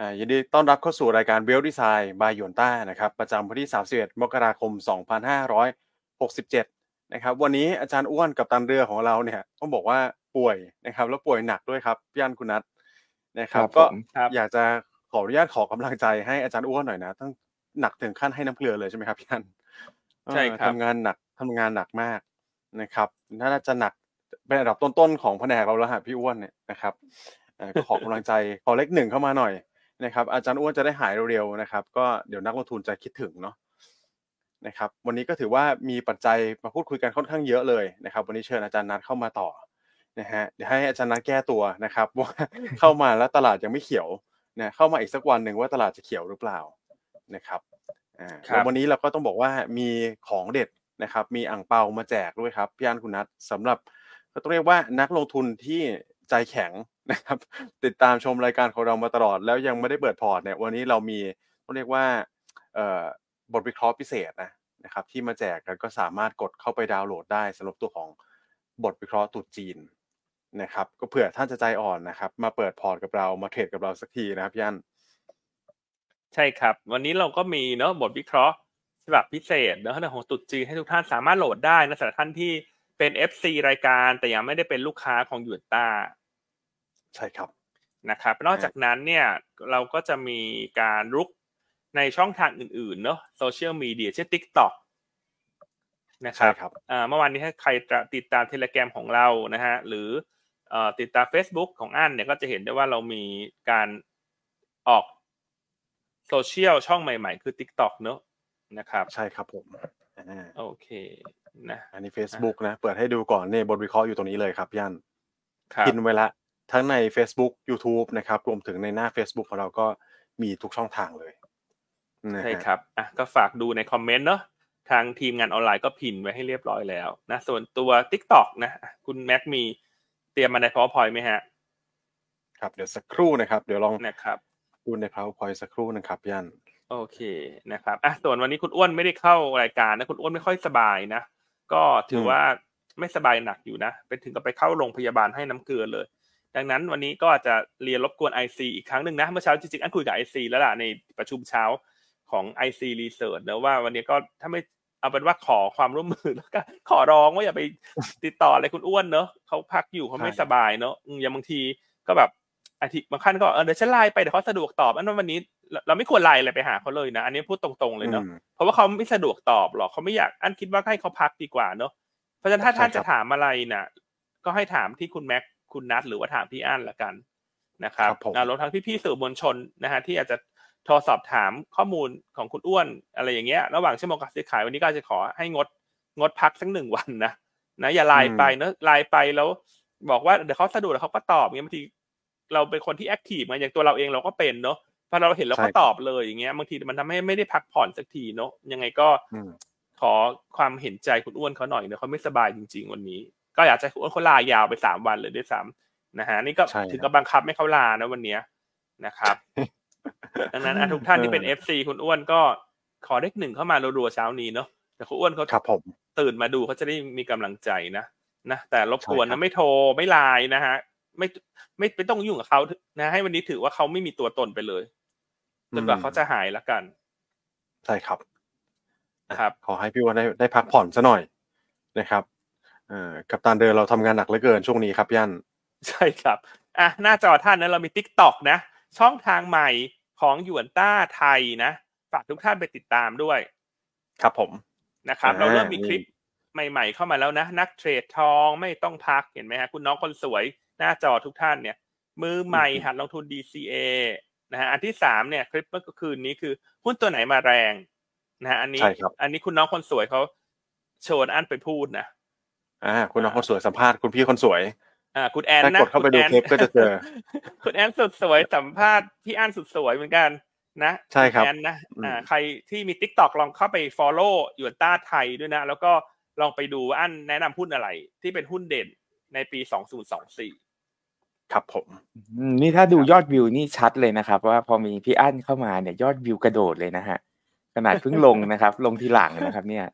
อ่ายินดีต้อนรับเข้าสู่รายการเวลดีไซน์บายยวนต้านะครับประจำวันที่ 31 มกราคม 2567 นะครับ วันนี้อาจารย์อ้วนกับตันเรือของเราเนี่ยต้องบอกว่าป่วยนะครับ แล้วป่วยหนักด้วยครับพี่อันคุณนัทนะครับ ก็อยากจะขออนุญาตขอกำลังใจให้อาจารย์อ้วนหน่อยนะต้องหนักถึงขั้นให้น้ำเกลือเลยใช่ไหมครับพี่อันใช่ครับทำงานหนักทำงานหนักมากนะครับน่าจะหนักเป็นอันดับต้นๆของแผนกเราแล้วฮะพี่อ้วนเนี่ยนะครับก็ขอกำลังใจขอเลขหนึ่งเข้ามาหน่อย นะครับอาจารย์อ้วนจะได้หายเร็วๆนะครับ ก็เดี๋ยวนักลงทุนจะคิดถึงเนาะนะครับวันนี้ก็ถือว่ามีปัจจัยมาพูดคุยกันค่อนข้างเยอะเลยนะครับ วันนี้เชิญอาจารย์นัดเข้ามาต่อนะฮะเดี๋ยวให้อาจารย์นัดแก้ตัวนะครับว่าเข้ามาแล้วตลาดยังไม่เขียวนะเข้ามาอีกสักวันหนึ่งว่าตลาดจะเขียวหรือเปล่านะครับอ่าแล้ววันนี้เราก็ต้องบอกว่ามีของเด็ดนะครับ มีอ่างเปามาแจกด้วยครับพี่อันคุณนัทสำหรับก็ต้องเรียกว่านักลงทุนที่ ใจแข็งนะครับ ติดตามชมรายการของเรามาตลอด แล้วยังไม่ได้เปิดพอร์ตเนี่ยวันนี้เรามีต้องเรียกว่าบทวิเคราะห์พิเศษนะนะครับที่มาแจกกันก็สามารถกดเข้าไปดาวน์โหลดได้สำหรับตัวของบทวิเคราะห์ตรุษจีนนะครับ ก็เผื่อท่านจะใจอ่อนนะครับ มาเปิดพอร์ตกับเรามาเทรดกับเราสักทีนะครับพี่อันใช่ครับ วันนี้เราก็มีเนาะบทวิเคราะห์ฉบับพิเศษเนาะของตรุษจีนให้ทุกท่านสามารถโหลดได้นะสำหรับท่านที่เป็น FC รายการแต่ยังไม่ได้เป็นลูกค้าของยูนต้า ใช่ครับนะครับนอกจากนั้นเนี่ยเราก็จะมีการรุกในช่องทางอื่นๆเนาะโซเชียลมีเดียเช่น TikTok นะครับครับเมื่อวานนี้ถ้าใครติดตามเทเลแกรมของเรานะฮะหรือติดตาม Facebook ของอันเนี่ยก็จะเห็นได้ว่าเรามีการออกโซเชียลช่องใหม่ๆ คือ TikTok เนอะนะครับ ใช่ครับผมโอเคนะอันนี้ Facebook นะ เปิดให้ดูก่อนเนี่ยบทวิเคราะห์อยู่ตรงนี้เลยครับย่านพินไว้ละ ทั้งใน Facebook YouTube นะครับรวมถึงในหน้า Facebook ของเราก็มีทุกช่องทางเลยใช่ครับอะก็ฝากดูในคอมเมนต์เนาะทางทีมงานออนไลน์ก็พินไว้ให้เรียบร้อยแล้วนะส่วนตัว TikTok นะคุณแม็กมีเตรียมมาใน PowerPoint ไหมฮะ ครับเดี๋ยวสักครู่นะครับ เดี๋ยวลองนะครับดูใน PowerPoint สักครู่นะครับยันโอเคนะครับอะส่วนวันนี้คุณอ้วนไม่ได้เข้ารายการนะคุณอ้วนไม่ค่อยสบายนะ ก็ถือว่าไม่สบายหนักอยู่นะเป็นถึงกับไปเข้าโรงพยาบาลให้น้ำเกลือเลย ดังนั้นวันนี้ก็อาจจะเรียนรบกวน IC อีกครั้งหนึ่งนะ เมื่อเช้าจริงๆอันคุยกับ IC แล้วล่ะในประชุมเช้าของ IC Research นะว่าวันนี้ก็ถ้าไม่เอาเป็นว่าขอความร่วมมือแล้วก็ขอร้องว่าอย่าไปติดต่ออะไรคุณอ้วนเนอะเขาพักอยู่เขาไม่สบายเนอะอย่างบางทีก็แบบอาทิตย์บางขั้นก็เออเดี๋ยวฉันไลน์ไปเดี๋ยวเขาสะดวกตอบอันวันนี้เราไม่ควรไลน์อะไรไปหาเขาเลยนะอันนี้พูดตรงๆเลยเนาะเพราะว่าเขาไม่สะดวกตอบหรอกเขาไม่อยากอันคิดว่าให้เขาพักดีกว่าเนอะเพราะฉะนั้นถ้าท่านจะถามอะไรนะก็ให้ถามที่คุณแม็ก คุณนัทหรือว่าถามพี่อั้นละกันนะครับรวมทั้งพี่ๆสื่อมวลชนนะฮะที่อาจจะโทรสอบถามข้อมูลของคุณอ้วนอะไรอย่างเงี้ย ระหว่างชั่วโมงการซื้อขายวันนี้ก็จะขอให้งดงดพักสักหนึ่งวันนะนะอย่าไลน์ไปเนะไลน์ไปแล้ว บอกว่าเดี๋ยวเขาสะดวกแล้วเขาก็ตอบเงี้ยบางทีเราเป็นคนที่ active มากอย่างตัวเราเองเราก็เป็นเนาะพอเราเห็นเราก็ตอบเลยอย่างเงี้ยบางทีมันทำให้ไม่ได้พักผ่อนสักทีเนาะยังไงก็ขอความเห็นใจคุณอ้วนเขาหน่อยเนาะเขาไม่สบายจริง ๆ วันนี้ ก็อยากจะคุณอ้วนเขาลายาวไปสามวันเลยด้วยซ้ำนะฮะนี่ก็ถึงกับบังคับไม่เขาลานะวันเนี้ยนะครับ ดังนั้นทุกท่านที่เป็น FC คุณอ้วนก็ขอเลขหนึ่งเข้ามารัวๆเช้านี้เนาะแต่คุณอ้วนเขาตื่นมาดูเขาจะได้มีกำลังใจนะนะแต่รบกวนนะไม่โทรไม่ไลน์นะฮะไม่ไม่ไม่ต้องยุ่งกับเขานะ ให้วันนี้ถือว่าเขาไม่มีตัวตนไปเลยจนกว่าเขาจะหายแล้วกัน ใช่ครับครับ ขอให้พี่อ้วนได้ได้พักผ่อนซะหน่อยนะครับเอ่อ กัปตันทีมเราทำงานหนักเหลือเกินช่วงนี้ครับอันใช่ครับอะหน้าจอท่านนะเรามี TikTok นะ ช่องทางใหม่ของหยวนต้าไทยนะฝากทุกท่านไปติดตามด้วย ครับผมนะครับ เราเริ่มมีคลิปใหม่ ๆ เข้ามาแล้วนะ นักเทรดทองไม่ต้องพักเห็นไหมฮะคุณน้องคนสวยหน้าจอทุกท่านเนี่ย มือใหม่หัดลงทุน DCA นะฮะอันที่สามเนี่ยคลิปเมื่อคืนนี้คือหุ้นตัวไหนมาแรงนะฮะอันนี้ อันนี้คุณน้องคนสวยเขาโชว์อันไปพูดนะ อ่าคุณน้องคนสวยสัมภาษณ์คุณพี่คนสวย อ่า คุณแอนนะกดเข้าไปดูเทปก็จะเจอ คุณแอนสุดสวยสัมภาษณ์พี่อันสุดสวยเหมือนกัน นะใช่ครับแอนนะอ่าใครที่มี TikTok ลองเข้าไป follow หยวนต้าไทยด้วยนะ แล้วก็ลองไปดูว่าอันแนะนำหุ้นอะไร ที่เป็นหุ้นเด่นในปีสองศูนย์สองสี่ครับผม นี่ถ้าดูยอดวิวนี่ชัดเลยนะครับ ว่าพอมีพี่อันเข้ามาเนี่ยยอดวิวกระโดดเลยนะฮะขนาดเพิ่งลงนะครับ ลงทีหลังนะครับ เนี่ย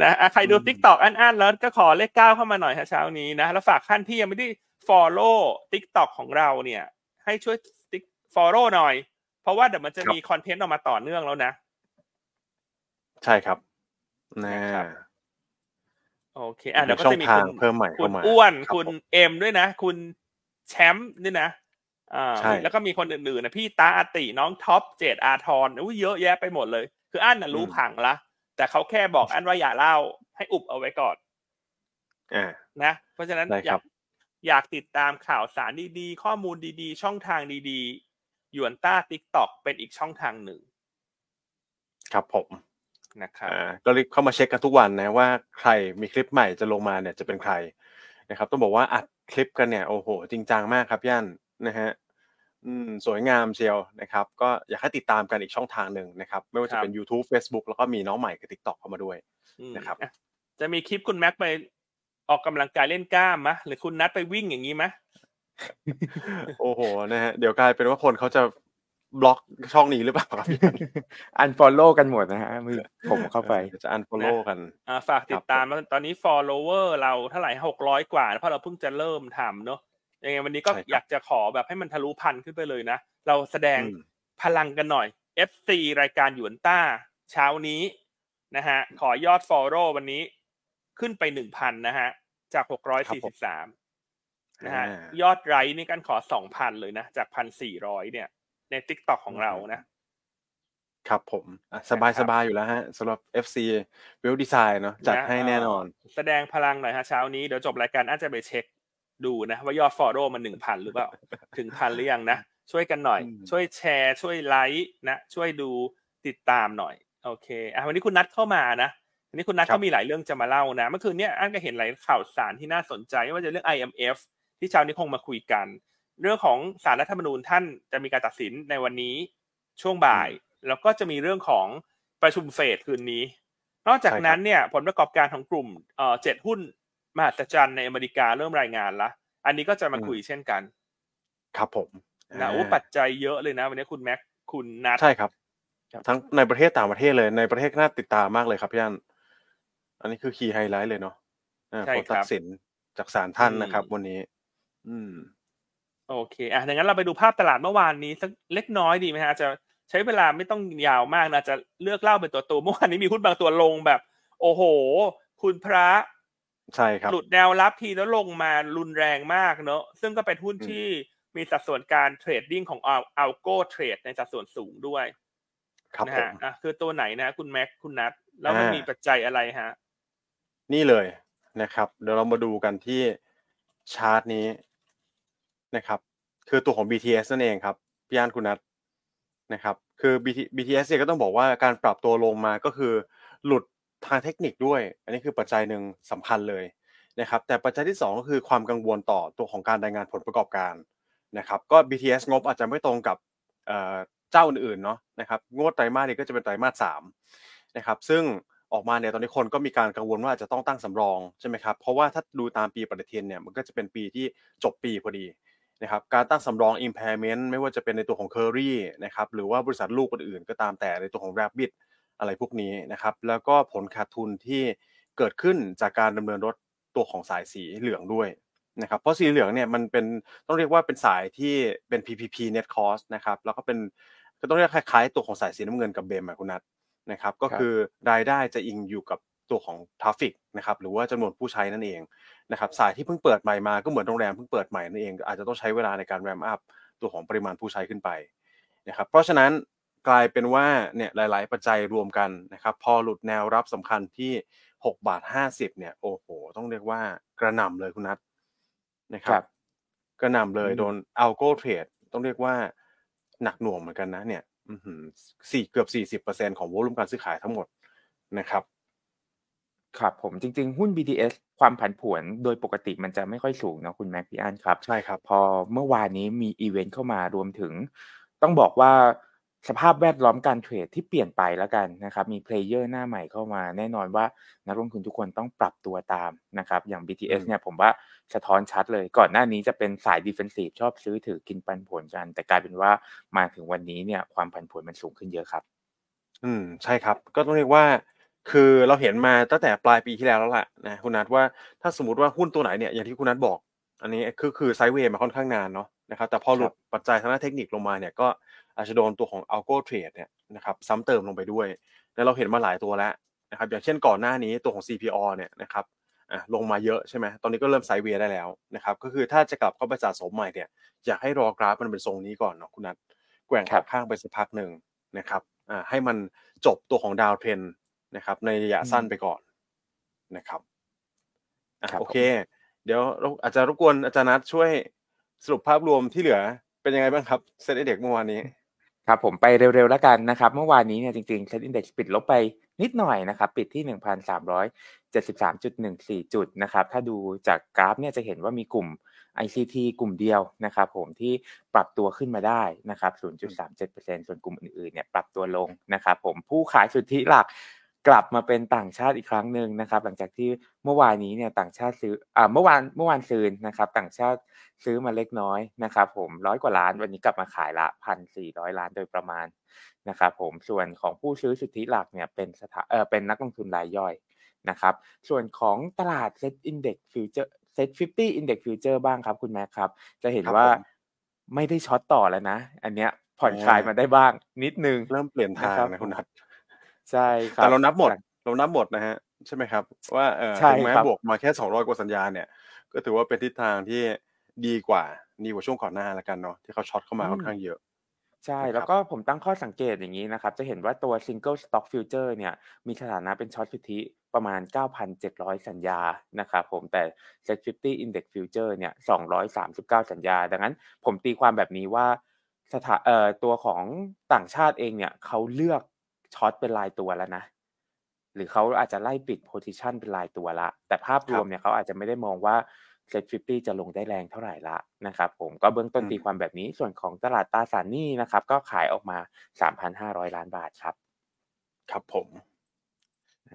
นะใครดูทิกตอกอันๆแล้วก็ขอเลขเก้าเข้ามาหน่อยฮะเช้านี้นะ แล้วฝากท่านที่ยังไม่ได้ follow ทิกตอกของเราเนี่ย ให้ช่วยติ๊ก follow หน่อย เพราะว่าเดี๋ยวมันจะครับมีคอนเทนต์ออกมาต่อเนื่องแล้วนะ ใช่ครับนะนะครับโอเคอะมีเดี๋ยวก็ช่อจะงมีทาคุงณเพิ่มใหม่คุเข้าณมาอ้วนครับคุณผมเอ็มด้วยนะ คุณแชมป์ด้วยนะอ่าใช่แล้วก็มีคนอื่นๆนะพี่ตาอาติน้องท็อปเจดอาทรอุ้ยเยอะแยะไปหมดเลย คืออันน่ะรู้ผังละ แต่เขาแค่บอกอันว่าอย่าเล่าให้อุบเอาไว้ก่อนอ่านะ เพราะฉะนั้นได้อครัยาบกอยากติดตามข่าวสารดีๆ ข้อมูลดีๆ ช่องทางดีๆหยวนต้า TikTok เป็นอีกช่องทางหนึ่ง ครับผมนะครับอ่าก็รีบเข้ามาเช็คกันทุกวันนะว่าใครมีคลิปใหม่จะลงมาเนี่ยจะเป็นใครนะครับ ต้องบอกว่าอัดคลิปกันเนี่ยโอ้โห จริงจังมากครับอันนะฮะ อืมสวยงามเชียวนะครับ ก็อยากให้ติดตามกันอีกช่องทางหนึ่งนะครับ ไม่ว่าจะเป็น YouTube Facebook แล้วก็มีน้องใหม่กับ TikTok เข้ามาด้วยอืมนะครับอะจะมีคลิปคุณแม็กไปออกกำลังกายเล่นกล้ามมะหรือคุณนัดไปวิ่งอย่างนี้มะโอ้โหนะฮะเดี๋ยวกลายเป็นว่าคนเขาจะบล็อกช่องนี้หรือเปล่าครับพี่อัน unfollow กันหมดนะฮะเมื่อผมเข้าไปเดี๋ยวจะ unfollow กันอ่าฝากติดตามแล้วตอนนี้ follower เราเท่าไหร่หกร้อยกว่าเพราะเราเพิ่งจะเริ่มทำเนอะ ยังไงวันนี้ก็ใช่ครับอยากจะขอแบบให้มันทะลุพันขึ้นไปเลยนะ เราแสดงอืมพลังกันหน่อย FC รายการหยวนต้า เช้านี้นะฮะขอยอด follow วันนี้ขึ้นไปหนึ่งพันนะฮะจากหกร้อยสี่สิบสามนะฮะอ่ายอดไลค์นี่กันขอสองพันเลยนะ จากพันสี่ร้อยเนี่ย ใน t ิ k t o k ของเรานะครับผมสบายสบายๆอยู่แล้วฮะสำหรับ FC w e l Design เนาะจัดให้แน่นอน แสดงพลังหน่อยฮะเช้านี้เดี๋ยวจบรายการอาจจะไปเช็ค ดูนะว่ายอด follow มันหนึ่งพันหรือเปล่าถึงพันหรือยังนะ ช่วยกันหน่อยอืมช่วยแชร์ ช่วยไลค์นะช่วยดูติดตามหน่อย โอเคอะวันนี้คุณนัทเข้ามานะวันนี้คุณนัทครับก็มีหลายเรื่องจะมาเล่านะเมื่อคืนเนี้ยอันก็เห็นหลายข่าวสารที่น่าสนใจไม่ว่าจะเรื่อง IMF ที่เช้านี้คงมาคุยกัน เรื่องของสารรัฐธรรมนูญท่านจะมีการตัดสินในวันนี้ช่วงบ่าย แล้วก็จะมีเรื่องของประชุมเฟดคืนนี้ นอกจากนั้นเนี่ยผลประกอบการของกลุ่มเอ่อเจ็ดหุ้น มหัศจรรย์ในอเมริกาเริ่มรายงานละอันนี้ก็จะมาคุยเช่นกัน ครับผมนะโอ้ปัจจัยเยอะเลยนะ วันนี้คุณแม็กคุณนัทใช่ครับ ทั้งในประเทศต่างประเทศเลยในประเทศก็น่าติดตามมากเลยครับพี่อันอันนี้คือ key highlight เลยเนาะอ่าใช่ผลครัตับดสินครับจากศาลท่านอืมนะครับ วันนี้ อืม โอเคอะดังนั้นเราไปดูภาพตลาดเมื่อวานนี้สักเล็กน้อยดีไหมฮะอาจจะใช้เวลาไม่ต้องยาวมากนะจะเลือกเล่าเป็นตัวตัวๆเมื่อวานนี้มีหุ้นบางตัวลงแบบ โอ้โห คุณพระ ใช่ครับหลุดแนวรับทีแล้วลงมารุนแรงมากเนอะซึ่งก็เป็นหุ้นอืมที่มีสัดส่วนการ trading ของอัล algo trade ในสัดส่วนสูงด้วยครับนะผฮะผมอะคือตัวไหนนะ คุณแม็กคุณนัทแล้วมันอ่ามีมีปัจจัยอะไรฮะ นี่เลยนะครับ เดี๋ยวเรามาดูกันที่ชาร์ตนี้นะครับ คือตัวของ BTS นั่นเองครับพี่อันคุณนัทนะครับ คือ BT BTS เนี่ยก็ต้องบอกว่าการปรับตัวลงมาก็คือ หลุด ทางเทคนิคด้วย อันนี้คือปัจจัยหนึ่งสำคัญเลยนะครับ แต่ปัจจัยที่สองก็คือความกังวลต่อตัวของการรายงานผลประกอบการนะครับ ก็ BTS งบอาจจะไม่ตรงกับเจ้าอื่นๆเนาะนะครับงวดไตรมาสนี้ก็จะเป็นไตรมาสสามนะครับ ซึ่งออกมาเนี่ยตอนนี้คนก็มีการกังวลว่าอาจจะต้องตั้งสำรองใช่ไหมครับ เพราะว่าถ้าดูตามปีปฏิทินเนี่ยมันก็จะเป็นปีที่จบปีพอดีนะครับการตั้งสำรอง impairment ไม่ว่าจะเป็นในตัวของ Curry นะครับหรือว่าบริษัทลูกอื่นๆก็ตามแต่ในตัวของ Rabbit อะไรพวกนี้นะครับ แล้วก็ผลขาดทุนที่เกิดขึ้นจากการดำเนินรถตัวของสายสีเหลืองด้วยนะครับ เพราะสีเหลืองเนี่ยมันเป็นต้องเรียกว่าเป็นสายที่เป็น PPP net cost นะครับ แล้วก็เป็นก็ต้องเรียกคล้ายๆตัวของสายสีน้ำเงินกับเบมอะคุณนัทนะครับ ก็คือรายได้จะอิงอยู่กับตัวของทราฟิกนะครับ หรือว่าจำนวนผู้ใช้นั่นเองนะครับ สายที่เพิ่งเปิดใหม่มาก็เหมือนโรงแรมเพิ่งเปิดใหม่นั่นเอง อาจจะต้องใช้เวลาในการแรมอัพตัวของปริมาณผู้ใช้ขึ้นไปนะครับ เพราะฉะนั้น กลายเป็นว่าเนี่ยหลาย ๆ ปัจจัยรวมกันนะครับพอหลุดแนวรับสำคัญที่6บาท50เนี่ยโอ้โห ต้องเรียกว่ากระหน่ำเลยคุณนัทนะคครัรับบกระหน่ำเลยอืมโดนอัลโกเทรดต้องเรียกว่าหนักหน่วงเหมือนกันนะเนี่ยอื้อหือสี่เกือบสี่สิบเปอร์เซ็นของวอลุ่มการซื้อขายทั้งหมดนะครับครับผมจริง ๆ หุ้น BTS ความผันผวนโดยปกติมันจะไม่ค่อยสูงเนาะคุณแม็กพี่อันครับ ใช่ครับ พอเมื่อวานนี้มีอีเวนต์เข้ามารวมถึง ต้องบอกว่า สภาพแวดล้อมการเทรดที่เปลี่ยนไปแล้วกันนะครับ มี player หน้าใหม่เข้ามา แน่นอนว่านักลงทุนทุกคนต้องปรับตัวตามนะครับ อย่าง BTS อืมเนี่ยผมว่าสะท้อนชัดเลย ก่อนหน้านี้จะเป็นสาย defensive ชอบซื้อถือกินปันผลกัน แต่กลายเป็นว่ามาถึงวันนี้เนี่ยความผันผวนมันสูงขึ้นเยอะครับ อืมใช่ครับ ก็ต้องเรียกว่า คือเราเห็นมาตั้งแต่ปลายปีที่แล้วแล้วล่ะนะคุณนัทว่าถ้าสมมติว่าหุ้นตัวไหนเนี่ยอย่างที่คุณนัทบอก อันนี้คือคือไซด์เวย์มาค่อนข้างนานเนาะ นะครับแต่พอหลุดปัจจัยทางด้านเทคนิคลงมาเนี่ยก็อาจจะโดนตัวของ algo trade เนี่ยนะครับซ้ำเติมลงไปด้วย แล้วเราเห็นมาหลายตัวแล้วนะครับอย่างเช่นก่อนหน้านี้ตัวของ CPO เนี่ยนะครับอะลงมาเยอะใช่ไหมตอนนี้ก็เริ่มไซด์เวย์ได้แล้วนะครับก็คือถ้าจะกลับเข้าไปสะสมใหม่เนี่ยอยากให้รอกราฟมันเป็นทรงนี้ก่อนเนาะคุณนัทแกว่งครัขาบข้างไปสักพักหนึ่งนะครับอ่าให้มันจบตัวของดาวเทรนนะครับในระยะสั้นไปก่อนนะครับอะครับโอเค เดี๋ยวเราอาจจะรบกวนอาจารย์นัทช่วย สรุปภาพรวมที่เหลือเป็นยังไงบ้างครับเซ็นเด็กเมื่อวานนี้ครับผมไปเร็วๆแล้วกันนะครับ เมื่อวานนี้เนี่ยจริงๆ Set Index ปิดลบไปนิดหน่อยนะครับ ปิดที่ 1,373.14 จุดนะครับ ถ้าดูจากกราฟเนี่ยจะเห็นว่ามีกลุ่ม ICT กลุ่มเดียวนะครับผมที่ปรับตัวขึ้นมาได้นะครับ 0.37%ส่วนกลุ่มอื่นๆเนี่ยปรับตัวลงนะครับผมผู้ขายสุทธิหลัก กลับมาเป็นต่างชาติอีกครั้งหนึ่งนะครับ หลังจากที่เมื่อวานนี้เนี่ยต่างชาติซื้ออ่าเมื่อวานเมื่อวานซืนนะครับ ต่างชาติซื้อมาเล็กน้อยนะครับ ผมร้อยกว่าล้านวันนี้กลับมาขายละพันสี่ร้อยล้านโดยประมาณนะครับผมส่วนของผู้ซื้อสุทธิหลักเนี่ยเป็นสถาเออเป็นนักลงทุนรายย่อยนะครับ ส่วนของตลาด Set Index Future Set 50 Index Future บ้างครับ คุณแม็กครับ จะเห็นครับว่าผมไม่ได้ช็อตต่อแล้วนะ อันเนี้ยผ่อนอ่าคลายมาได้บ้างนิดนึงเริ่มเปลี่ยนทางนะครับนะคุณนัท ใช่ครับแต่เรานับหมดลังเรานับหมดนะฮะใช่ไหมครับ ว่าเออใช่ถึงแม้ครับบวกมาแค่สองร้อยกว่าสัญญาเนี่ย ก็ถือว่าเป็นทิศทางที่ดีกว่าดีกว่าช่วงก่อนหน้าละกันเนาะที่เขาช็อตเข้ามาค่อนข้างเยอะใช่นะครับแล้วก็ผมตั้งข้อสังเกตอย่างนี้นะครับ จะเห็นว่าตัว Single Stock Future เนี่ยมีสถานะเป็นช็อตสุทธิประมาณ 9,700 สัญญานะครับผมแต่ Set 50 Index Future เนี่ย239 สัญญา ดังนั้นผมตีความแบบนี้ว่าสถาเอ่อตัวของต่างชาติเองเนี่ยเขาเลือก ช็อตเป็นรายตัวแล้วนะ หรือเขาอาจจะไล่ปิด position เป็นรายตัวละ แต่ภาพรวมเนี่ยเขาอาจจะไม่ได้มองว่า Set 50จะลงได้แรงเท่าไหร่ละนะครับผมก็เบื้องต้นอืมตีความแบบนี้ส่วนของตลาดตราสารหนี้นะครับ ก็ขายออกมา 3,500 ล้านบาทครับ ครับผม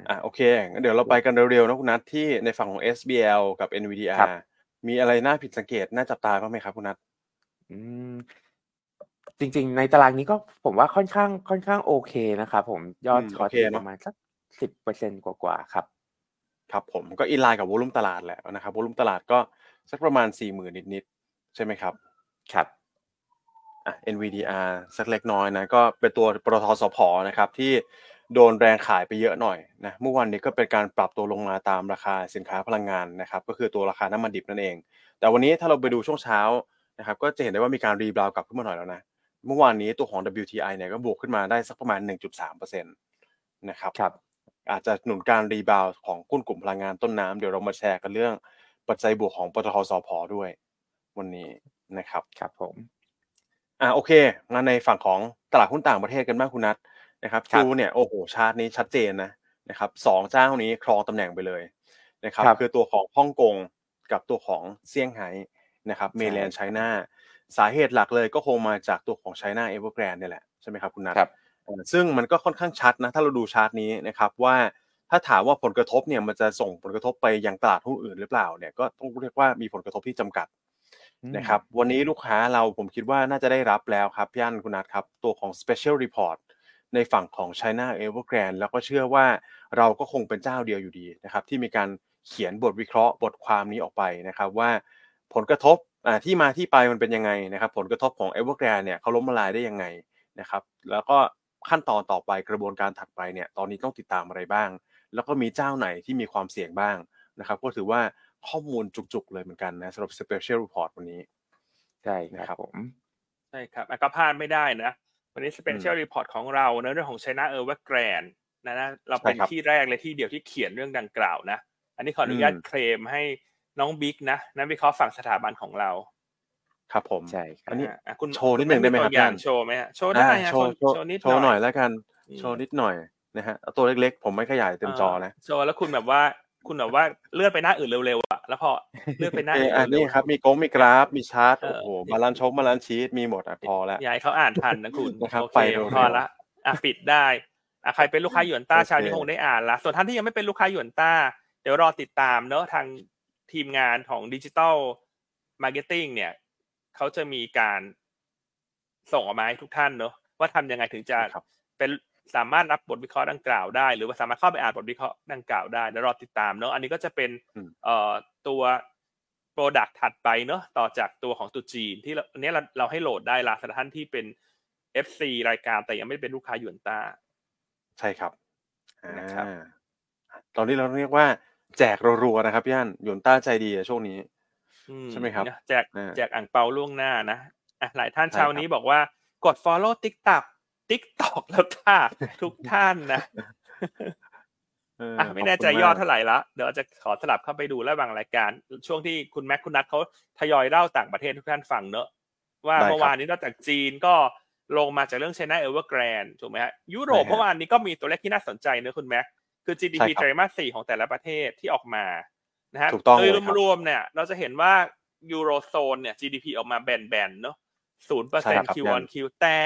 อะโอเคงั้นเดี๋ยวเราไปกันเร็วๆนะคุณนัทที่ในฝั่งของ SBL กับครั NVDR บมีอะไรน่าผิดสังเกตน่าจับตาบ้างไหมครับคุณนัทอืม จริง ๆ ในตารางนี้ก็ผมว่าค่อนข้างค่อนข้างโอเคนะครับผมยอดอืมช็อตโอเคอยู่เนปอะระมาณสักสิบเปอร์เซ็นกว่าๆครับ ครับผมก็อินไลน์กับวอลุ่มตลาดแหละนะครับวอลุ่มตลาดก็สักประมาณสี่หมื่นนิดๆใช่ไหมครับครับ อะ NVDR สักเล็กน้อยนะก็เป็นตัวปตท.สผ.นะครับที่โดนแรงขายไปเยอะหน่อยนะเมื่อวานนี้ก็เป็นการปรับตัวลงมาตามราคาสินค้าพลังงานนะครับก็คือตัวราคาน้ำมันดิบนั่นเอง แต่วันนี้ถ้าเราไปดูช่วงเช้านะครับก็จะเห็นได้ว่ามีการ rebound กลับขึ้นมาหน่อยแล้วนะ เมื่อวานนี้ตัวของ WTI เนี่ยก็บวกขึ้นมาได้สักประมาณ 1.3%นะครับครับ อาจจะหนุนการ rebound ของหุ้นกลุ่มพลังงานต้นน้ำเดี๋ยวเรามาแชร์กันเรื่องปัจจัยบวกของปตท.สผ.ด้วย วันนี้นะครับครับผมอ่าโอเคมาในฝั่งของตลาดหุ้นต่างประเทศกันบ้างคุณนัทนะครับครับทูเนี่ยโอ้โหชาร์ตนี้ชัดเจนนะนะครับสองเจ้านี้ครองตำแหน่งไปเลยนะครับครับคือตัวของฮ่องกงกับตัวของเซี่ยงไฮ้นะครับ Mainland China สาเหตุหลักเลยก็คงมาจากตัวของ China Evergrande เนี่ยแหละใช่ไหมครับคุณนัทครับเอ่อซึ่งมันก็ค่อนข้างชัดนะถ้าเราดูชาร์ตนี้นะครับว่าถ้าถามว่าผลกระทบเนี่ยมันจะส่งผลกระทบไปยังตลาดหุ้นอื่นหรือเปล่าเนี่ยก็ต้องเรียกว่ามีผลกระทบที่จำกัดอืมนะครับวันนี้ลูกค้าเราผมคิดว่าน่าจะได้รับแล้วครับพี่อันคุณนัทครับตัวของ Special Report ในฝั่งของ China Evergrande แล้วก็เชื่อว่าเราก็คงเป็นเจ้าเดียวอยู่ดีนะครับที่มีการเขียนบทวิเคราะห์บทความนี้ออกไปนะครับว่าผลกระทบอ่าที่มาที่ไปมันเป็นยังไงนะครับ ผลกระทบของ Evergrande เนี่ยเขาล้มละลายได้ยังไงนะครับ แล้วก็ขั้นตอนต่อไปกระบวนการถัดไปเนี่ยตอนนี้ต้องติดตามอะไรบ้าง แล้วก็มีเจ้าไหนที่มีความเสี่ยงบ้างนะครับก็ถือว่าข้อมูลจุกๆเลยเหมือนกันนะสำหรับ Special Report วันนี้ ใช่คนะครัรับบผมใช่ครับอะก็พลาดไม่ได้นะ วันนี้ Special Report ของเราเนอะเรื่องของ China Evergrande นะนะเราเป็นใช่ครับที่แรกเลยที่เดียวที่เขียนเรื่องดังกล่าวนะ อันนี้ขออนุญาตอืมเคลมให้ น้องบิ๊กนะนักวิเคราะห์ฝั่งสถาบันของเราครับผมใช่ครับอันนี้ะคุณโชว์นิดหนึ่งได้ไหมครับตัวอย่างท่านโชว์ไหมฮะโชว์ได้อ่าฮะโชว์โชว์โชว์นิดโชว์หน่อยแล้วกันอืมโชว์นิดหน่อยนะฮะเอาตัวเล็กๆ ผมไม่ขยายเต็มจอนะโชว์แล้วคุณแบบว่าคุณแบบว่าเลื่อนไปหน้าอื่นเร็วๆอะแล้วพอเลื่อนไปหน้าเออื่อนอันเร็นี้วๆครับมีกล้องมีกราฟมีชาร์ตเออโอ้โหบาลานซ์ชกบาลานซ์ชีตมีหมดอะพอแล้วอย่าให้เขาอ่านทันนะคุณนะครับโอเคไปเร็วๆพอละอะปิดได้อะใครเป็นลูกค้าหยวนต้าโอเคชาวนี้คงได้อ่านละส่วนท่านที่ยังไม่เป็นลูกค้าหยวนต้า เดี๋ยวรอติดตามเนอะทาง ทีมงานของ digital marketing เนี่ยเขาจะมีการส่งออกมาให้ทุกท่านเนอะว่าทำยังไงถึงจะครับเป็นสามารถรับบทวิเคราะห์ดังกล่าวได้ หรือว่าสามารถเข้าไปอ่านบทวิเคราะห์ดังกล่าวได้เดี๋ยวรอติดตามเนอะอันนี้ก็จะเป็นอืมเอ่อตัว product ถัดไปเนอะต่อจากตัวของตุจีนที่เราอันนี้เราเราให้โหลดได้ละสำหรับท่านที่เป็น FC รายการแต่ยังไม่เป็นลูกค้าหยวนต้า ใช่ครับอ่านะครับตอนนี้เราเรียกว่า แจกรัวๆนะครับพี่อันหยวนต้าใจดีอะช่วงนี้อืใช่ไหมครับนะแจกอ่าแจกอ่างเปาล่วงหน้านะอะหลายท่านใช่เช้าครับนี้บอกว่ากด follow TikTok TikTok แล้วค่ะทุกท่านนะเอออะไม่แน่ใจขบคุณยอดมกเท่าไหร่ละเดี๋ยวจะขอสลับเข้าไปดูระหว่างรายการ ช่วงที่คุณแม็กคุณนัทเขาทยอยเล่าต่างประเทศทุกท่านฟังเนอะว่าได้ครับเมื่อวานนี้นอกจากจีนก็ลงมาจากเรื่อง China Evergrande ถูกไหมฮะยุโรปใช่ฮะเมื่อวานนี้ก็มีตัวเลขที่น่าสนใจเนอะคุณแม็ก คือ GDP ใช่ครับไตรมาสสี่ของแต่ละประเทศที่ออกมานะฮะถูกต้องโดยเลยครับรวมๆเนี่ย เราจะเห็นว่ายูโรโซนเนี่ย GDP ออกมาแบนๆเนอะศูนย์เปอร์ใช่เซ็นต์ครับ Q ยั on น Q แต่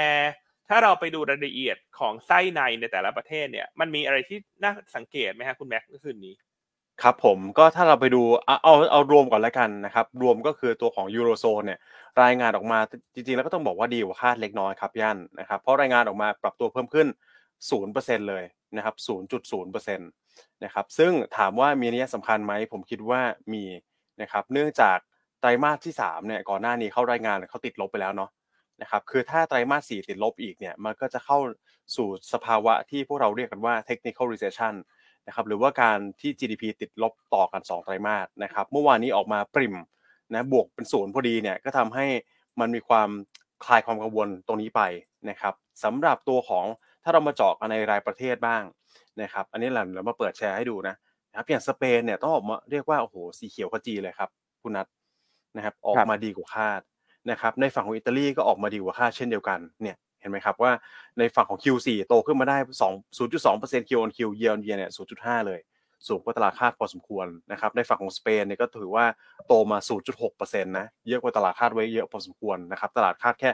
ถ้าเราไปดูรายละเอียดของไส้ในในแต่ละประเทศเนี่ย มันมีอะไรที่น่าสังเกตไหมฮะคุณแม็กเมื่อคืนนี้ ครับผมก็ถ้าเราไปดูเอาเอาเอารวมก่อนแล้วกันนะครับ รวมก็คือตัวของยูโรโซนเนี่ย รายงานออกมาจริงๆ แล้วก็ต้องบอกว่าดีกว่าคาดเล็กน้อยครับย่านนะครับ เพราะรายงานออกมาปรับตัวเพิ่มขึ้น 0%เลย นะครับ 0.0%นะครับ ซึ่งถามว่ามีนัยสำคัญไหม ผมคิดว่ามีนะครับ เนื่องจากไตรมาสที่3เนี่ย ก่อนหน้านี้เข้ารายงานเขาติดลบไปแล้วเนาะนะครับ คือถ้าไตรมาส4ติดลบอีกเนี่ย มันก็จะเข้าสู่สภาวะที่พวกเราเรียกกันว่า technical recession นะครับ หรือว่าการที่ GDP ติดลบต่อกัน 2 ไตรมาสนะครับ เมื่อวานนี้ออกมาปริมนะบวกเป็นศูนย์พอดีเนี่ยก็ทำให้มันมีความคลายความกังวลตรงนี้ไปนะครับสำหรับตัวของ ถ้าเรามาเจาะกันในรายประเทศบ้างนะครับ อันนี้เราเรามาเปิดแชร์ให้ดูนะนะครับอย่างสเปนเนี่ยต้องออกมาเรียกว่าโอ้โหสีเขียวขจีเลยครับคุณนัทนะครับ ออกมาดีกว่าคาดนะครับ ในฝั่งของอิตาลีก็ออกมาดีกว่าคาดเช่นเดียวกันเนี่ยเห็นไหมครับว่าในฝั่งของ Q4 โตขึ้นมาได้ 2 0.2% Q on Q year on year เนี่ย 0.5 เลย สูงกว่าตลาดคาดพอสมควรนะครับ ในฝั่งของสเปนเนี่ยก็ถือว่าโตมา 0.6%นะ เยอะกว่าตลาดคาดไว้เยอะพอสมควรนะครับ ตลาดคาดแค่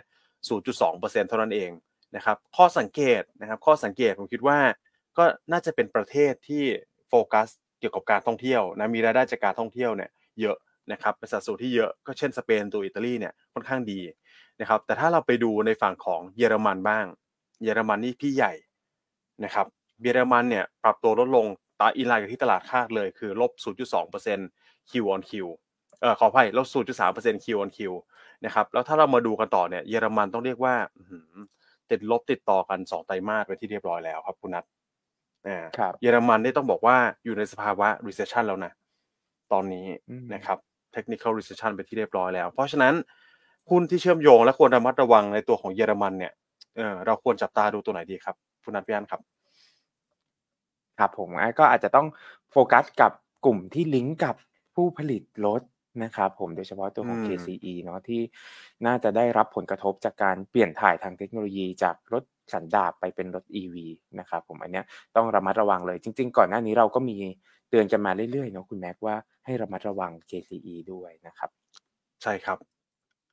0.2%เท่านั้นเอง นะครับข้อสังเกตนะครับข้อสังเกตผมคิดว่าก็น่าจะเป็นประเทศที่โฟกัสเกี่ยวกับการท่องเที่ยวนะมีรายได้จากการท่องเที่ยวเนี่ยเยอะนะครับเป็นสัดส่วนที่เยอะก็เช่นสเปนตัวอิตาลีเนี่ยค่อนข้างดีนะครับแต่ถ้าเราไปดูในฝั่งของเยอรมันบ้าง เยอรมันนี่พี่ใหญ่นะครับเยอรมันเนี่ยปรับตัวลดลงตาอินไลน์กับที่ตลาดคาดเลยคือลบ 0.2% Q on Q เออขออภัยลบ 0.3% Q on Q นะครับแล้วถ้าเรามาดูกันต่อเนี่ยเยอรมันต้องเรียกว่าอื ติดลบติดต่อกัน2ไตรมาสไปที่เรียบร้อยแล้วครับคุณนัทอ่าครับเยอรมันนี่ต้องบอกว่าอยู่ในสภาวะ recession แล้วนะ ตอนนี้อืมนะครับ technical recession ไปที่เรียบร้อยแล้ว เพราะฉะนั้นหุ้นที่เชื่อมโยงและควรระมัดระวังในตัวของเยอรมันเนี่ยเออเราควรจับตาดูตัวไหนดีครับคุณนัทพี่อันครับ ครับผมอะก็อาจจะต้องโฟกัสกับกลุ่มที่ลิงก์กับผู้ผลิตรถ นะครับผมโดยเฉพาะตัวของอืม KCE เนาะที่น่าจะได้รับผลกระทบจากการเปลี่ยนถ่ายทางเทคโนโลยีจากรถสันดาปไปเป็นรถ EV นะครับผมอันเนี้ยต้องระมัดระวังเลย จริง ๆ ก่อนหน้านี้เราก็มีเตือนกันมาเรื่อยๆเนาะคุณแม็กว่าให้ระมัดระวัง KCE ด้วยนะครับ ใช่ครับ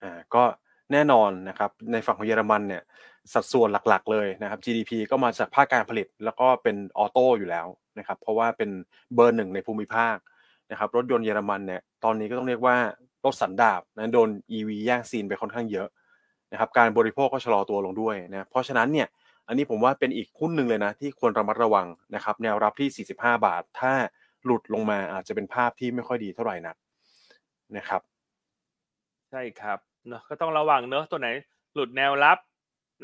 อ่า ก็แน่นอนนะครับ ในฝั่งของเยอรมันเนี่ย สัดส่วนหลักๆเลยนะครับ GDP ก็มาจากภาคการผลิต แล้วก็เป็นออโต้อยู่แล้วนะครับ เพราะว่าเป็นเบอร์หนึ่งในภูมิภาค นะครับรถยนต์เยอรมันเนี่ยตอนนี้ก็ต้องเรียกว่ารถสันดาปนะโดน EV แย่งซีนไปค่อนข้างเยอะนะครับการบริโภคก็ชะลอตัวลงด้วยนะเพราะฉะนั้นเนี่ยอันนี้ผมว่าเป็นอีกหุ้นหนึ่งเลยนะที่ควรระมัดระวังนะครับแนวรับที่ 45 บาท ถ้าหลุดลงมาอาจจะเป็นภาพที่ไม่ค่อยดีเท่าไหร่นักนะครับ ใช่ครับเนอะก็ต้องระวังเนอะตัวไหนหลุดแนวรับ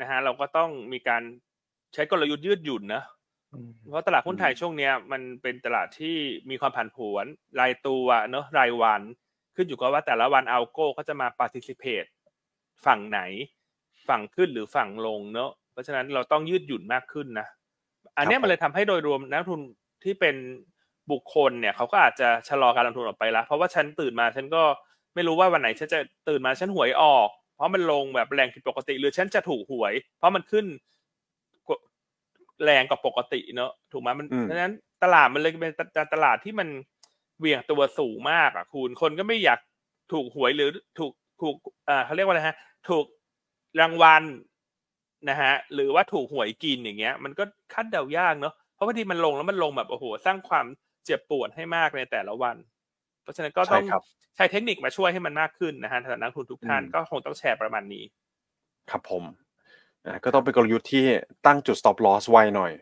นะฮะเราก็ต้องมีการใช้กลยุทธ์ยืดหยุ่นนะ เพราะตลาดหุ้นไทยช่วงเนี้ยมันเป็นตลาดที่มีความผันผวนรายตัวเนอะรายวัน ขึ้นอยู่กับว่าแต่ละวันอัลโก้เขาจะมา participate ฝั่งไหน ฝั่งขึ้นหรือฝั่งลงเนอะเพราะฉะนั้นเราต้องยืดหยุ่นมากขึ้นนะ อันเนี้ยครับมันเลยทำให้โดยรวมนักลงทุนที่เป็นบุคคลเนี่ยเขาก็อาจจะชะลอการลงทุนออกไปแล้วเพราะว่าฉันตื่นมาฉันก็ไม่รู้ว่าวันไหนฉันจะตื่นมาฉันหวยออก เพราะมันลงแบบแรงผิดปกติ หรือฉันจะถูกหวย เพราะมันขึ้นกว่า แรงกว่าปกติเนอะถูกไหมมันอืมเพราะฉะนั้นตลาดมันเลยเป็นตตลาดที่มันเหวี่ยงตัวสูงมากอะคุณคนก็ไม่อยากถูกหวยหรือถูกถูกอ่าเขาเรียกว่าอะไรฮะ ถูกรางวัลนะฮะหรือว่าถูกหวยกินอย่างเงี้ย มันก็คาดเดายากเนอะเพราะบางทีมันลงแล้วมันลงแบบโอ้โหสร้างความเจ็บปวดให้มากในแต่ละวัน เพราะฉะนั้นก็ต้องใช่ครับใช้เทคนิคมาช่วยให้มันมากขึ้นนะฮะสำหรับนักลงทุนทุกท่านอืมก็คงต้องแชร์ประมาณนี้ ครับผมอ่า ก็ต้องเป็นกลยุทธ์ที่ตั้งจุด stop loss ไวหน่อย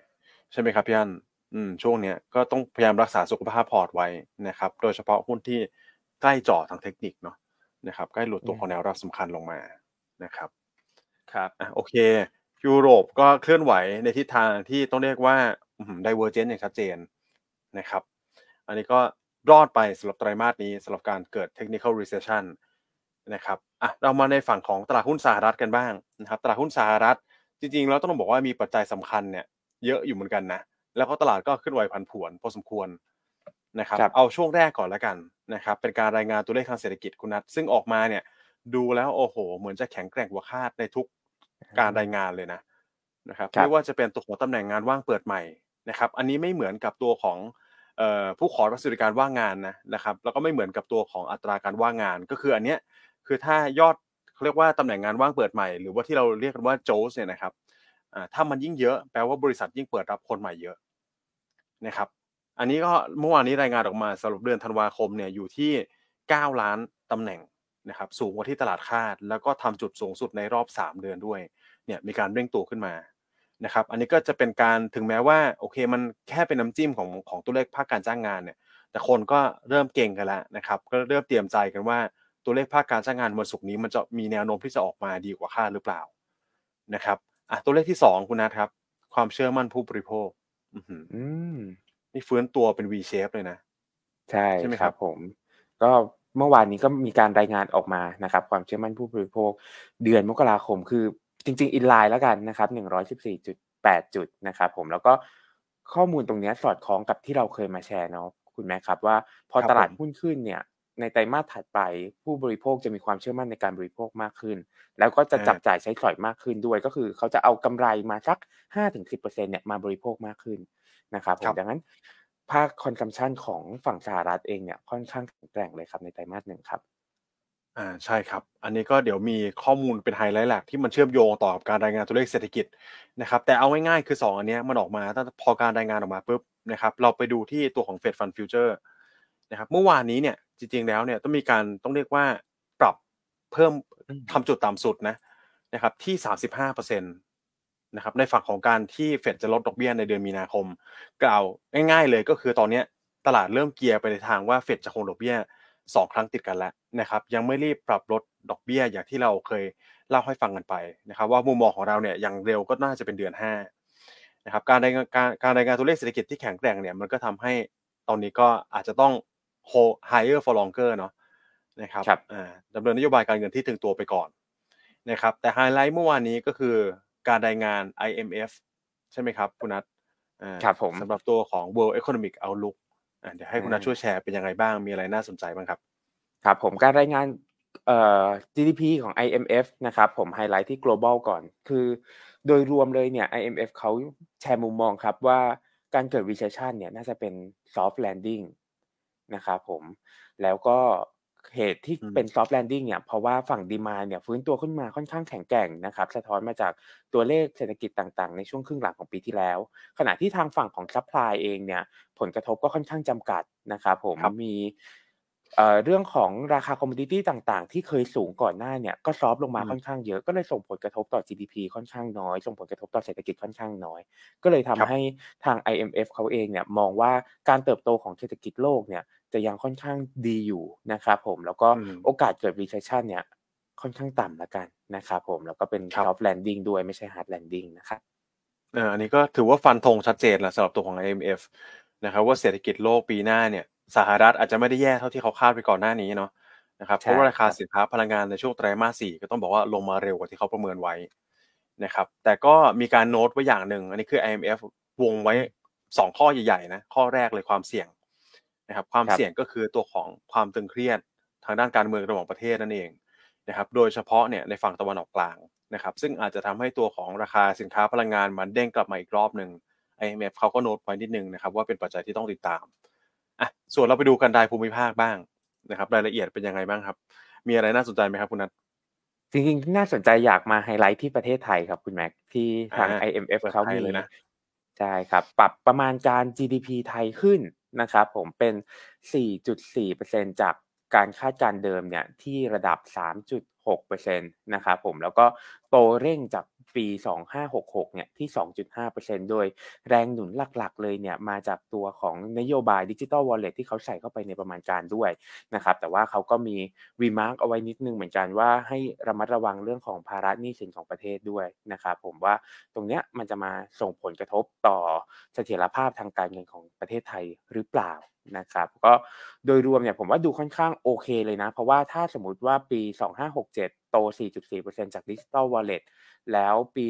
ใช่ไหมครับพี่อันอืมช่วงเนี้ยก็ต้องพยายามรักษาสุขภาพพอร์ตไว้นะครับ โดยเฉพาะหุ้นที่ใกล้จอทางเทคนิคเนาะนะครับใกล้หลุดตัวของแนวรับสำคัญลงมานะครับ ครับอะโอเค ยุโรปก็เคลื่อนไหวในทิศทางที่ต้องเรียกว่าไดเวอร์เจนอย่างชัดเจนนะครับ อันนี้ก็รอดไปสำหรับไตรมาสนี้สำหรับการเกิด technical recession นะครับอะเรามาในฝั่งของตลาดหุ้นสหรัฐกันบ้างนะครับตลาดหุ้นสหรัฐ จริงๆแล้วต้องบอกว่ามีปัจจัยสำคัญเนี่ยเยอะอยู่เหมือนกันนะแล้วก็ตลาดก็ขึ้นไหวผันผวนพอสมควรนะครับครับเอาช่วงแรกก่อนแล้วกันนะครับเป็นการรายงานตัวเลขทางเศรษฐกิจคุณนัทซึ่งออกมาเนี่ยดูแล้วโอ้โห เหมือนจะแข็งแกร่งกว่าคาดในทุกการรายงานเลยนะนะครับครับไม่ว่าจะเป็นตัวของตำแหน่งงานว่างเปิดใหม่นะครับอันนี้ไม่เหมือนกับตัวของเอ่อผู้ขอรับสวัสดิการว่างงานนะนะครับแล้วก็ไม่เหมือนกับตัวของอัตราการว่างงาน ก็คืออันเนี้ย คือถ้ายอดเขาเรียกว่าตำแหน่งงานว่างเปิดใหม่ หรือว่าที่เราเรียกกันว่าโจสเนี่ยนะครับถ้ามันยิ่งเยอะแปลว่าบริษัทยิ่งเปิดรับคนใหม่เยอะนะครับ อันนี้ก็เมื่อวานนี้รายงานออกมาสรุปเดือนธันวาคมเนี่ยอยู่ที่ 9 ล้านตำแหน่งนะครับสูงกว่าที่ตลาดคาด แล้วก็ทำจุดสูงสุดในรอบ 3 เดือนด้วยเนี่ยมีการเร่งตัวขึ้นมานะครับอันนี้ก็จะเป็นการถึงแม้ว่าโอเคมันแค่เป็นน้ำจิ้มของของตัวเลขภาคการจ้างงานเนี่ยแต่คนก็เริ่มเก่งกันแล้วนะครับก็เริ่มเตรียมใจกันว่า ตัวเลขภาคการจ้างงานวันศุกร์นี้มันจะมีแนวโน้มที่จะออกมาดีกว่าคาดหรือเปล่านะครับอะตัวเลขที่สองคุณนัทครับ ความเชื่อมั่นผู้บริโภคอื้อหืออืมนี่ฟื้นตัวเป็น V shape เลยนะ ใช่ใช่ไหมคครัรับบผม ก็เมื่อวานนี้ก็มีการรายงานออกมานะครับ ความเชื่อมั่นผู้บริโภค เดือนมกราคมคือจริงๆอินไลน์แล้วกันนะครับ114.8จุดนะครับผมแล้วก็ข้อมูลตรงเนี้ยสอดคล้องกับที่เราเคยมาแชร์เนาะคุณแม่ครับ ว่าพอครับตลาดผมหุ้นขึ้นเนี่ย ในไตรมาสถัดไปผู้บริโภคจะมีความเชื่อมั่นในการบริโภคมากขึ้น แล้วก็จะจับจ่ายใช้สอยมากขึ้นด้วย ก็คือเขาจะเอากำไรมาสัก 5-10%เนี่ยมาบริโภคมากขึ้นนะครับผมครับดังนั้นภาค consumption ของฝั่งสหรัฐเองเนี่ยค่อนข้างแข็งแกร่งเลยครับในไตรมาสหนึ่งครับอ่าใช่ครับ อันนี้ก็เดี๋ยวมีข้อมูลเป็นไฮไลท์หลักที่มันเชื่อมโยงต่อกับการรายงานตัวเลขเศรษฐกิจนะครับแต่เอาง่ายๆคือ 2 อันเนี้ยมันออกมาตั้งแต่พอการรายงานออกมาปุ๊บนะครับเราไปดูที่ตัวของ Fed Fund Future นะครับเมื่อวานนี้เนี่ยจริงๆแล้วเนี่ยต้องมีการต้องเรียกว่าปรับเพิ่มอืมทำจุดต่ำสุดนะนะครับที่ 35%นะครับในฝั่งของการที่เฟดจะลดดอกเบี้ยในเดือนมีนาคม กล่าวง่าย ๆ เลยก็คือตอนเนี้ยตลาดเริ่มเกียร์ไปในทางว่าเฟดจะคงดอกเบี้ยสองครั้งติดกันแล้วนะครับยังไม่รีบปรับลดดอกเบี้ยอย่างที่เราเคยเล่าให้ฟังกันไปนะครับว่ามุมมองของเราเนี่ยอย่างเร็วก็น่าจะเป็นเดือนห้านะครับการรายงานการการรายงานตัวเลขเศรษฐกิจที่แข็งแกร่งเนี่ยมันก็ทำให้ตอนนี้ก็อาจจะต้อง hold higher for longer เนาะนะครับครับอ่าดำเนินนโยบายการเงินที่ตึงตัวไปก่อนนะครับ แต่ไฮไลท์เมื่อวานนี้ก็คือการรายงาน IMF ใช่ไหมครับคุณนัทอ่าครับผมสำหรับตัวของ World Economic Outlook อ่าเดี๋ยวให้คุณนัทอ่าช่วยแชร์เป็นยังไงบ้างมีอะไรน่าสนใจบ้างครับ ครับผมการรายงานเอ่อ GDP ของ IMF นะครับผมไฮไลท์ที่ global ก่อน คือโดยรวมเลยเนี่ย IMF เขาแชร์มุมมองครับว่าการเกิด recession เนี่ยน่าจะเป็น soft landing นะครับผมแล้วก็เหตุที่อืมเป็น soft landing เนี่ยเพราะว่าฝั่งดีมาเนี่ยฟื้นตัวขึ้นมาค่อนข้างแข็งแกร่งนะครับสะท้อนมาจากตัวเลขเศรษฐกิจต่างๆ ในช่วงครึ่งหลังของปีที่แล้ว ขณะที่ทางฝั่งของ supply เองเนี่ยผลกระทบก็ค่อนข้างจำกัดนะครับผมครับมี เอ่อเรื่องของราคาคอมม o ดิตี้ต่างๆ ที่เคยสูงก่อนหน้าเนี่ยก็ซอฟต์ลงมาอืมค่อนข้างเยอะก็เลยส่งผลกระทบต่อ GDP ค่อนข้างน้อย ส่งผลกระทบต่อเศรษฐกิจค่อนข้างน้อย ก็เลยทำครับให้ทาง IMF เขาเองเนี่ยมองว่าการเติบโตของเศรษฐกิจโลกเนี่ยจะยังค่อนข้างดีอยู่นะครับผมแล้วก็อืมโอกาสเกิด recession เนี่ยค่อนข้างต่ำละกันนะครับผมแล้วก็เป็นครับ soft landing ด้วยไม่ใช่ hard landing นะครับเอ่ออันนี้ก็ถือว่าฟันธงชัดเจนแหละสำหรับตัวของ IMF นะครับว่าเศรษฐกิจโลกปีหน้าเนี่ย สหรัฐอาจจะไม่ได้แย่เท่าที่เขาคาดไปก่อนหน้านี้เนาะนะครับเพใช่ราะว่าราคาครับสินค้าพลังงานในช่วงไตรมาสสี่ก็ต้องบอกว่าลงมาเร็วกว่าที่เขาประเมินไว้นะครับ แต่ก็มีการโน้ตไว้อย่างหนึ่งอันนี้คือ IMF วงไว้สองข้อใหญ่ๆนะข้อแรกเลยความเสี่ยงนะครับ ความครับเสี่ยงก็คือตัวของความตึงเครียดทางด้านการเมืองระหว่างประเทศนั่นเองนะครับ โดยเฉพาะเนี่ยในฝั่งตะวันออกกลางนะครับ ซึ่งอาจจะทำให้ตัวของราคาสินค้าพลังงานมันเด้งกลับมาอีกรอบหนึ่ง IMF เขาก็โน้ตไว้นิดนึงนะครับว่าเป็นปัจจัยที่ต้องติดตาม อะส่วนเราไปดูกันรายภูมิภาคบ้างนะครับ รายละเอียดเป็นยังไงบ้างครับ มีอะไรน่าสนใจไหมครับคุณนัทจริงๆที่น่าสนใจอยากมาไฮไลท์ที่ประเทศไทยครับคุณแม็กที่ทางอ่า IMF เปิดเขาไทยมีเลยนะใช่ครับ ปรับประมาณการ GDP ไทยขึ้นนะครับผมเป็น 4.4%จากการคาดการณ์เดิมเนี่ยที่ระดับ 3.6%นะครับผมแล้วก็โตเร่งจาก ปี 2566 เนี่ยที่ 2.5%โดยแรงหนุนหลักๆ เลยเนี่ยมาจากตัวของนโยบายดิจิ t a ลวอลเล็ตที่เขาใส่เข้าไปในประมาณการด้วยนะครับแต่ว่าเขาก็มี remark เอาไว้นิดนึงเหมือนกันว่าให้ระมัดระวังเรื่องของภาระหนี้สินของประเทศด้วยนะครับผมว่าตรงเนี้ยมันจะมาส่งผลกระทบต่อเสถียรภาพทางการเงินของประเทศไทยหรือเปล่า นะครับก็โดยรวมเนี่ยผมว่าดูค่อนข้างโอเคเลยนะ เพราะว่าถ้าสมมติว่าปี 2567 โต 4.4%จากดิจิ t a ลวอลเล็ตแล้วปี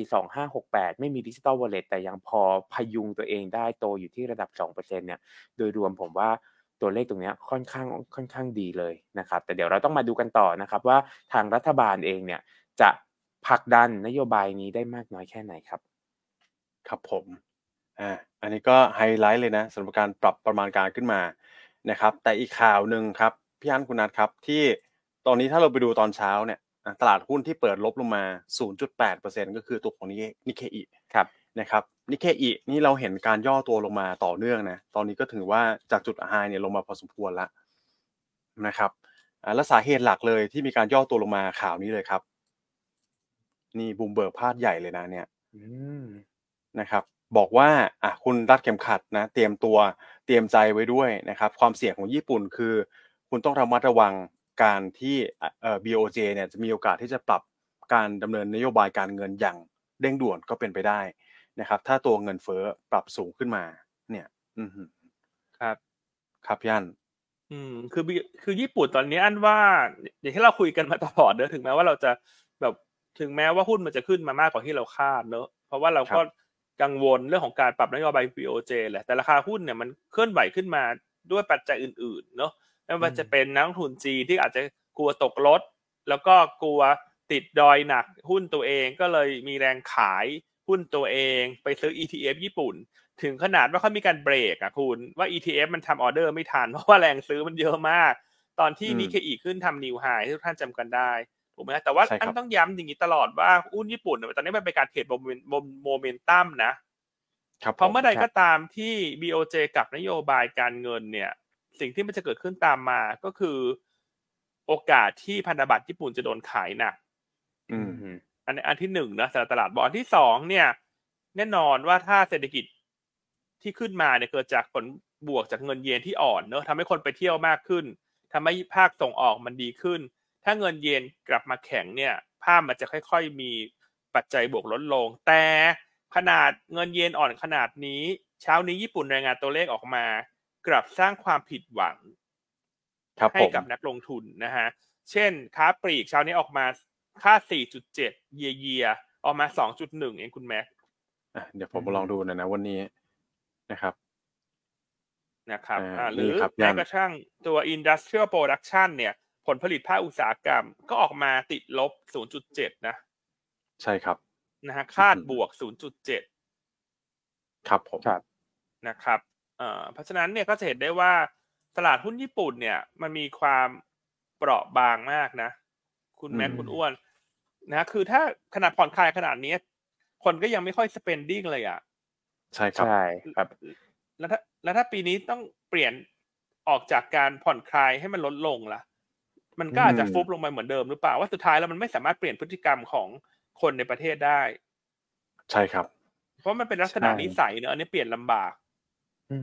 2568 ไม่มีดิจิ t a ลวอลเล็ตแต่ยังพอพยุงตัวเองได้โตอยู่ที่ระดับ 2%เนี่ยโดยรวมผมว่าตัวเลขตรงนี้ค่อนข้างค่อนข้างดีเลยนะครับ แต่เดี๋ยวเราต้องมาดูกันต่อนะครับว่าทางรัฐบาลเองเนี่ยจะผลักดันนโยบายนี้ได้มากน้อยแค่ไหนครับ ครับผม อ่าอันนี้ก็ไฮไลท์เลยนะสำหรับการปรับประมาณการขึ้นมานะครับ แต่อีกข่าวหนึ่งครับพี่อันคุณนัทครับที่ตอนนี้ถ้าเราไปดูตอนเช้าเนี่ยตลาดหุ้นที่เปิดลบลงมา 0.8%ก็คือตัวของนิเคอิครับนะครับนิเคอินี่เราเห็นการย่อตัวลงมาต่อเนื่องนะตอนนี้ก็ถือว่าจากจุด high เนี่ยลงมาพอสมควรแล้วนะครับและสาเหตุหลักเลยที่มีการย่อตัวลงมาข่าวนี้เลยครับ นี่บูมเบิร์ก พาดใหญ่เลยนะเนี่ยนะครับ บอกว่าอะคุณรัดเข็มขัดนะ เตรียมตัวเตรียมใจไว้ด้วยนะครับ ความเสี่ยงของญี่ปุ่นคือ คุณต้องระมัดระวังการที่เอ่อ BOJ เนี่ยจะมีโอกาสที่จะปรับการดำเนินนโยบายการเงินอย่างเร่งด่วนก็เป็นไปได้นะครับ ถ้าตัวเงินเฟ้อปรับสูงขึ้นมา เนี่ย อืมครับ ครับย่านอืมคือคือญี่ปุ่นตอนนี้อันว่า อย่างที่เราคุยกันมาตลอดเนอะถึงแม้ว่าเราจะแบบถึงแม้ว่าหุ้นมันจะขึ้นมามากกว่าที่เราคาดเนอะเพราะว่าเราก็ กังวลเรื่องของการปรับนโยบาย BOJ แหละแต่ราคาหุ้นเนี่ยมันเคลื่อนไหวขึ้นมาด้วยปัจจัยอื่นๆเนอะไม่ว่าจะเป็นนักลงทุนจีที่อาจจะกลัวตกรถ แล้วก็กลัวติดดอยหนักหุ้นตัวเองก็เลยมีแรงขายหุ้นตัวเองไปซื้อ ETF ญี่ปุ่น ถึงขนาดว่าเขามีการเบรกอะคุณว่า ETF มันทำออเดอร์ไม่ทันเพราะว่าแรงซื้อมันเยอะมาก ตอนที่นิเคอีขึ้นทำนิวไฮที่ทุกท่านจำกันได้ ถูกไหมแต่ว่าอันต้องย้ำอย่างนี้ตลอดว่าหุ้นญี่ปุ่นตอนนี้มันเป็นการเทรดโมเมนตัมนะเพราะเมื่อใดก็ตามที่ BOJ กับนโยบายการเงินเนี่ย สิ่งที่มันจะเกิดขึ้นตามมาก็คือ โอกาสที่พันธบัตรญี่ปุ่นจะโดนขายหนักอันนี้อันที่หนึ่งนะสำหรับตลาดบอลที่สองเนี่ย แน่นอนว่าถ้าเศรษฐกิจที่ขึ้นมาเนี่ยเกิดจากผลบวกจากเงินเยนที่อ่อนเนอะทำให้คนไปเที่ยวมากขึ้นทำให้ภาคส่งออกมันดีขึ้น ถ้าเงินเยนกลับมาแข็งเนี่ยภาพมันจะค่อย ๆ มีปัจจัยบวกลดลง แต่ขนาดเงินเยนอ่อนขนาดนี้ เช้านี้ญี่ปุ่นรายงานตัวเลขออกมา กลับสร้างความผิดหวังให้กับนักลงทุนนะฮะ เช่น ค้าปลีกเช้านี้ออกมาค่า 4.7 เยียเยียออกมา 2.1 เองคุณแม็กเดี๋ยวผมลองดูนะนะวันนี้นะครับ นะครับ หรือแม้กระทั่งตัว industrial production เนี่ยผ ลผลิตภาคอุตสาหกรรม ก็ออกมาติดลบ 0.7 นะ ใช่ครับนะฮะคาดบวก 0.7 ครับผมครับนะครับเพราะฉะนั้นเนี่ยก็จะเห็นได้ว่าตลาดหุ้นญี่ปุ่นเนี่ย มันมีความเปราะบางมากนะ คุณแม็กคุณอ้วนนะคือถ้าขนาดผ่อนคลายขนาดนี้คนก็ยังไม่ค่อย spending เลยอะ ใช่ครับใช่ครับ แล้วถ้าแล้วถ้าปีนี้ต้องเปลี่ยนออกจากการผ่อนคลายให้มันลดลงล่ะ มันก็อาจจะฟุบลงไปเหมือนเดิมหรือเปล่าว่าสุดท้ายแล้วมันไม่สามารถเปลี่ยนพฤติกรรมของคนในประเทศได้ ใช่ครับ เพราะมันเป็นลักษณะนิสัยเนอะอันนี้เปลี่ยนลำบาก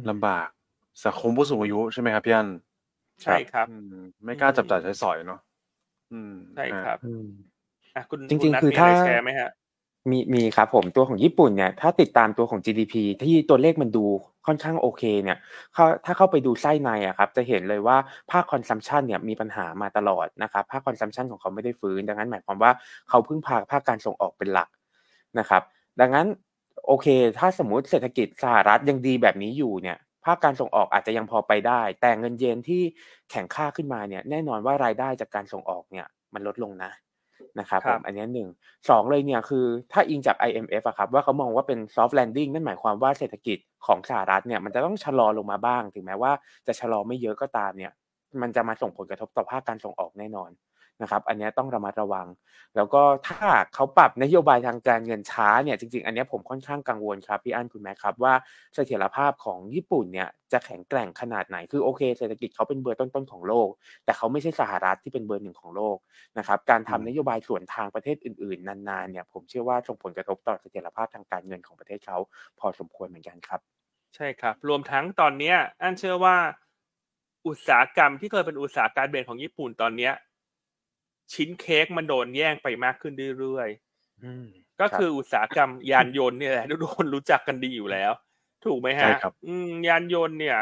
ลำบาก สังคมผู้สูงอายุใช่ไหมครับพี่อันใช่ครับไม่กล้าจับจ่ายใช้สอยเนาะใช่ครับอะคุณจริงๆคือถ้าแชร์ไหมฮะ มีมีครับผมตัวของญี่ปุ่นเนี่ยถ้าติดตามตัวของ GDP ที่ตัวเลขมันดูค่อนข้างโอเคเนี่ยเขาถ้าเข้าไปดูไส้ในอะครับจะเห็นเลยว่าภาค consumption เนี่ยมีปัญหามาตลอดนะครับภาค consumption ของเขาไม่ได้ฟื้น ดังนั้นหมายความว่าเขาพึ่งพาภาคการส่งออกเป็นหลักนะครับ ดังนั้นโอเค ถ้าสมมติเศรษฐกิจสหรัฐยังดีแบบนี้อยู่เนี่ยภาคการส่งออกอาจจะยังพอไปได้ แต่เงินเยนที่แข็งค่าขึ้นมาเนี่ยแน่นอนว่ารายได้จากการส่งออกเนี่ยมันลดลงนะ นะครับผมอันนี้หนึ่งสองเลยเนี่ยคือถ้าอิงจาก IMF อะครับว่าเขามองว่าเป็น soft landing นั่นหมายความว่าเศรษฐกิจของสหรัฐเนี่ยมันจะต้องชะลอลงมาบ้าง ถึงแม้ว่าจะชะลอไม่เยอะก็ตามเนี่ยมันจะมาส่งผลกระทบต่อภาคการส่งออกแน่นอน นะครับอันนี้ต้องระมัดระวัง แล้วก็ถ้าเขาปรับนโยบายทางการเงินช้าเนี่ยจริง ๆ อันนี้ผมค่อนข้างกังวลครับพี่อั้นคุณแม่ครับว่าเสถียรภาพของญี่ปุ่นเนี่ยจะแข็งแกร่งขนาดไหนคือโอเคเศรษฐกิจเขาเป็นเบอร์ต้นๆของโลก แต่เขาไม่ใช่สหรัฐที่เป็นเบอร์หนึ่งของโลกนะครับการทำนโยบายส่วนทางประเทศอื่น ๆ นานๆเนี่ยผมเชื่อว่าส่งผลกระทบต่อเสถียรภาพทางการเงินของประเทศเขาพอสมควรเหมือนกันครับ ใช่ครับ รวมทั้งตอนเนี้ยอันเชื่อว่าอุตสาหกรรมที่เคยเป็นอุตสาหการเบนของญี่ปุ่นตอนเนี้ย ชิ้นเค้กมันโดนแย่งไปมากขึ้นเรื่อยๆก็คืออุตสาหกรรมยานยนต์เนี่ยแหละทุกคนรู้จักกันดีอยู่แล้ว ถูกไหมฮะใช่ครับอืมยานยนต์เนี่ย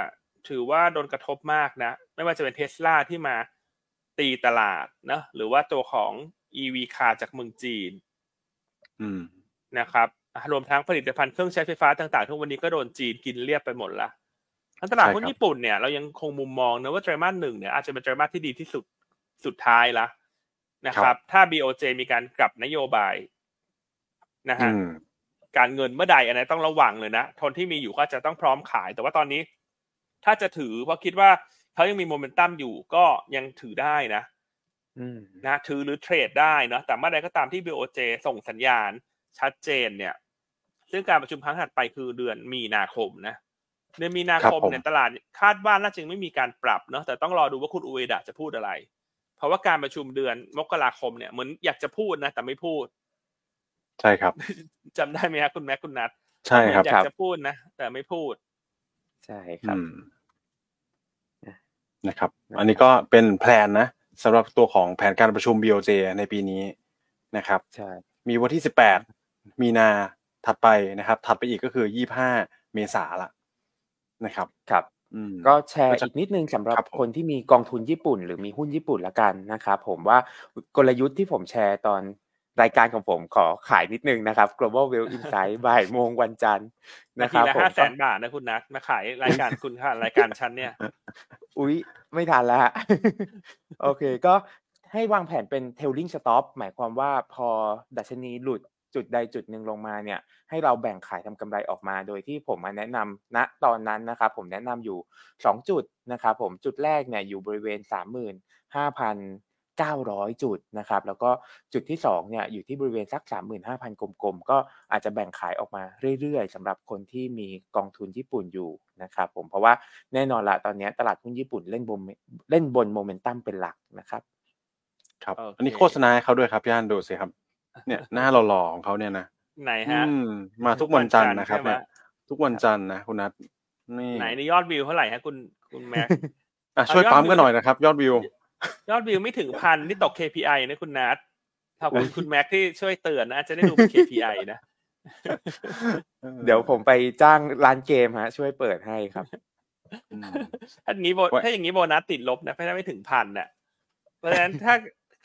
ถือว่าโดนกระทบมากนะ ไม่ว่าจะเป็นเทสลาที่มาตีตลาดนะหรือว่าตัวของ EV คาจากเมืองจีนอืมนะครับอะรวมทั้งผลิตภัณฑ์เครื่องใช้ไฟฟ้าต่างๆ ทุกวันนี้ก็โดนจีนกินเรียบไปหมดละทั้งตลาดใช่หุ้นครับญี่ปุ่นเนี่ยเรายังคงมุมมองนะว่าไตรมาสหนึ่งเนี่ยอาจจะเป็นไตรมาสที่ดีที่สุดสุดท้ายละ นะครับ ถ้า BOJ มีการกลับนโยบายนะฮะอืมการเงินเมื่อใดอันนี้นต้องระวังเลยนะทนที่มีอยู่ก็จะต้องพร้อมขาย แต่ว่าตอนนี้ ถ้าจะถือเพราะคิดว่าเขายังมีโมเมนตัมอยู่ก็ยังถือได้นะอืมนะถือหรือเทรดได้เนาะแต่เมื่อใดก็ตามที่ BOJ ส่งสัญญาณชัดเจนเนี่ย ซึ่งการประชุมครั้งถัดไปคือเดือนมีนาคมนะเดือนมีนาคมครับผมเนี่ยตลาดคาดว่าน่าจะยังไม่มีการปรับเนาะแต่ต้องรอดูว่าคุณอุเอดะจะพูดอะไรเพ ราะว่าการประชุมเดือนมกราคมเนี่ยเหมือนอยากจะพูดนะ แต่ไม่พูด ใช่ครับจำได้ไหมครับคุณแม็กคุณนัทใช่ครับเหมือนอยากจะพูดนะแต่ไม่พูด ใช่ครับอืมนะครับ อันนี้ก็เป็นแผนนะสำหรับตัวของแผนการประชุม BOJ ในปีนี้นะครับใช่มีวันที่18มีนาถัดไปนะครับ ถัดไปอีกก็คือ25เมษาละนะครับ ครับอืม ก็แชร์ก็จะอีกนิดนึงสำหรับครับผมคนที่มีกองทุนญี่ปุ่น หรือมีหุ้นญี่ปุ่นละกันนะครับผมว่ากลยุทธ์ที่ผมแชร์ตอนรายการของผมขอขายนิดนึงนะครับ global wealth insight บ่ายโมงวันจันทร์นานะคทีรับละผมห้าแสนบาทนะคุณนัทมาขายรายการคุณค่ะรายการฉันเนี่ย อุ๊ย ไม่ทันแล้วฮะโอเคก็ให้วางแผนเป็น tailing stop หมายความว่าพอดัชนีหลุด จุดใดจุดหนึ่งลงมาเนี่ยให้เราแบ่งขายทำกำไรออกมา โดยที่ผมมาแนะนำณตอนนั้นนะครับผมแนะนำอยู่ 2 จุดนะครับผมจุดแรกเนี่ยอยู่บริเวณ 35,900 จุดนะครับแล้วก็จุดที่2เนี่ยอยู่ที่บริเวณสัก 35,000 กลมๆ ก็อาจจะแบ่งขายออกมาเรื่อยๆสำหรับคนที่มีกองทุนญี่ปุ่นอยู่นะครับผมเพราะว่าแน่นอนละตอนนี้ตลาดหุ้นญี่ปุ่นเล่นบนเล่นบนโมเมนตัมเป็นหลักนะครับครับโอเคอันนี้โฆษณาให้เขาด้วยครับพี่อันดูสิครับ เนี่ยหน้าหล่อๆของเขาเนี่ยนะไหนอืฮะมมาทุกวันจันทร์นะครับใช่ไหมเนี่ยทุกวันจันทร์นะคุณนัทนี่ไหนในยอดวิวเท่าไหร่ฮะคุณคุณแม็กอะช่วยเอายอดปั๊มวิวกันหน่อยนะครับ ยอดวิว ยอดวิวไม่ถึงพันนี่ตก KPI นะคุณนัทขอบคุณคุณแม็กที่ช่วยเตือนนะจะได้ดูเป็น KPI นะ เดี๋ยวผมไปจ้างร้านเกมฮะ ช่วยเปิดให้ครับอืมถ้าอย่างนี้โบไว้ถ้าอย่างนี้โบนัสติดลบนะไม่ได้ไม่ถึงพันน่ะ เพราะฉะนั้นถ้า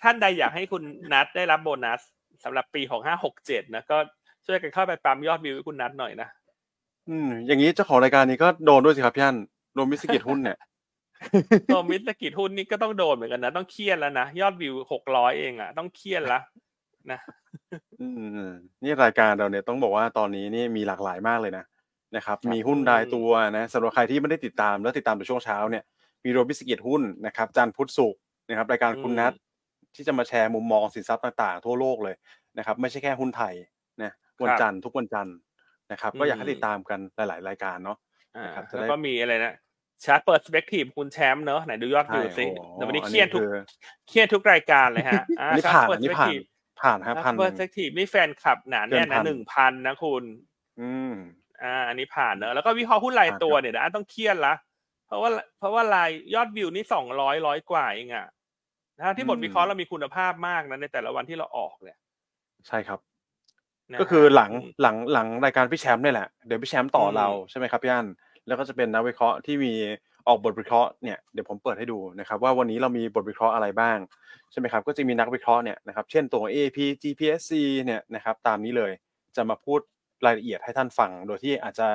ท่านใดอยากให้คุณนัทได้รับโบนัส สำหรับปีของห้าหกเจ็ดนะก็ช่วยกันเข้าไปปั๊มยอดวิวให้คุณนัทหน่อยนะอืมอย่างนี้เจ้าของรายการนี้ก็โดนด้วยสิครับพี่อันโดนมิสกิจหุ้นเนี่ยตัวมิตรกิจหุ้นนี่ก็ต้องโดนเหมือนกันนะต้องเครียดแล้วนะยอดวิวหกร้อยเองอะต้องเครียดละนะอืมนี่รายการเราเนี่ยต้องบอกว่าตอนนี้นี่มีหลากหลายมากเลยนะนะครับ มีหุ้นรายตัวนะสำหรับใครที่ไม่ได้ติดตามแล้วติดตามในช่วงเช้าเนี่ยมีโรบิสกิจหุ้นนะครับจันทร์พุธศุกร์นะครับรายการคุณนัท ที่จะมาแชร์มุมมองสินทรัพย์ต่างๆ ทั่วโลกเลยนะครับ ไม่ใช่แค่หุ้นไทยนะวันจันทร์ทุกวันจันทร์นะครับ ก็อยากให้ติดตามกันหลาย ๆ รายการเนาะอ่านะครับจะได้แล้วก็มีอะไรนะชาร์ตเปิดสเปกทีฟคุณแชมป์เนอะไหนดูยอดวิวสิโอ้โหแต่วันนี้อันเคนี้รียดทุกคือเครียดทุกรายการเลยฮะอันนี้ผ่านอันนี้ผ่านผ่านฮะพันเปิดสเปกทีฟนี่แฟนคลับหนาแน่นเกินพันะนหนึ่งพันนะคุณ อืมอ่าอันนี้ผ่านเนอะแล้วก็วิเคราะห์หุ้นรายตัวเนี่ยนะต้องเครียดละเพราะว่าเพราะว่ารายยอดวิวนี่สองร้อยร้อยกว่าเองอะ นะที่บทอืมวิเคราะห์เรามีคุณภาพมากนะในแต่ละวันที่เราออกเนี่ย ใช่ครับนะก็คือหลังอืมหลังหลังรายการพี่แชมป์เนี่ยแหละเดี๋ยวพี่แชมป์ต่ออมเราใช่ไหมครับพี่อันแล้วก็จะเป็นนักวิเคราะห์ที่มีออกบทวิเคราะห์เนี่ยเดี๋ยวผมเปิดให้ดูนะครับว่าวันนี้เรามีบทวิเคราะห์อะไรบ้างใช่ไหมครับก็จะมีนักวิเคราะห์เนี่ยนะครับเช่นตัว AP GPSC เนี่ยนะครับตามนี้เลยจะมาพูดรายละเอียดให้ท่านฟัง โดยที่อาจจะ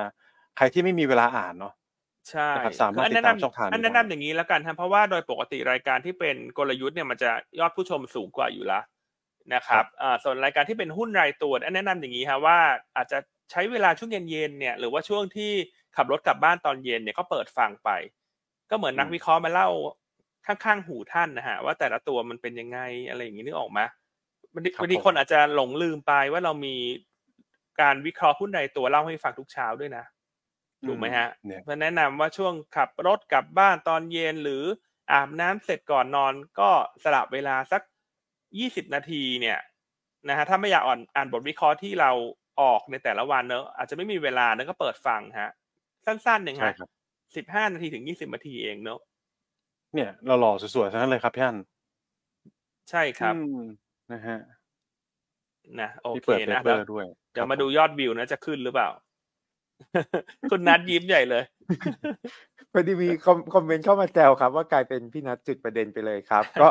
ใครที่ไม่มีเวลาอ่านเนาะ ใช่นะครับสามารถอันติดแนะตามนำช่องทางนี้อันแนะได้นำอย่างนี้แล้วกันครับเพราะว่าโดยปกติรายการที่เป็นกลยุทธ์เนี่ยมันจะยอดผู้ชมสูงกว่าอยู่แล้วนะครับอ่าส่วนรายการที่เป็นหุ้นรายตัวอันแนะนำอย่างนี้ครับว่าอาจจะใช้เวลาช่วงเย็นๆเนี่ยหรือว่าช่วงที่ขับรถกลับบ้านตอนเย็นเนี่ยก็เปิดฟังไป ก็เหมือนนักวิเคราะห์มาเล่าข้างๆหูท่านนะฮะว่าแต่ละตัวมันเป็นยังไงอะไรอย่างนี้นึกออกไหมบางทีครับบางทีผมคนอาจจะหลงลืมไปว่าเรามีการวิเคราะห์หุ้นใดตัวเล่าให้ฟังทุกเช้าด้วยนะ ถูกไหมฮะเนี่ยเพราะแนะนำว่าช่วงขับรถกลับบ้านตอนเย็นหรืออาบน้ำเสร็จก่อนนอนก็สลับเวลาสักยี่สิบนาทีเนี่ยนะฮะถ้าไม่อยากอ่านอ่านบทวิเคราะห์ที่เราออกในแต่ละวันเนอะอาจจะไม่มีเวลาเนอะก็เปิดฟังฮะ สั้นๆหนึ่งใช่ฮะครับสิบห้านาทีถึงยี่สิบนาทีเองเนอะเนี่ยเราหล่อสวยๆทั้งนั้นเลยครับพี่อันใช่ครับอืมนะฮะนะโอที่เคเปิดเปนะเปอเดี๋ยวร์ด้วยเดี๋ยวครับมาดูผยอดวิวนะจะขึ้นหรือเปล่า คุณนัดยิ้มใหญ่เลยพอดีมีคอมคอมเมนต์เข้ามาแซวครับ ว่ากลายเป็นพี่นัทจุดประเด็นไปเลยครับ ก็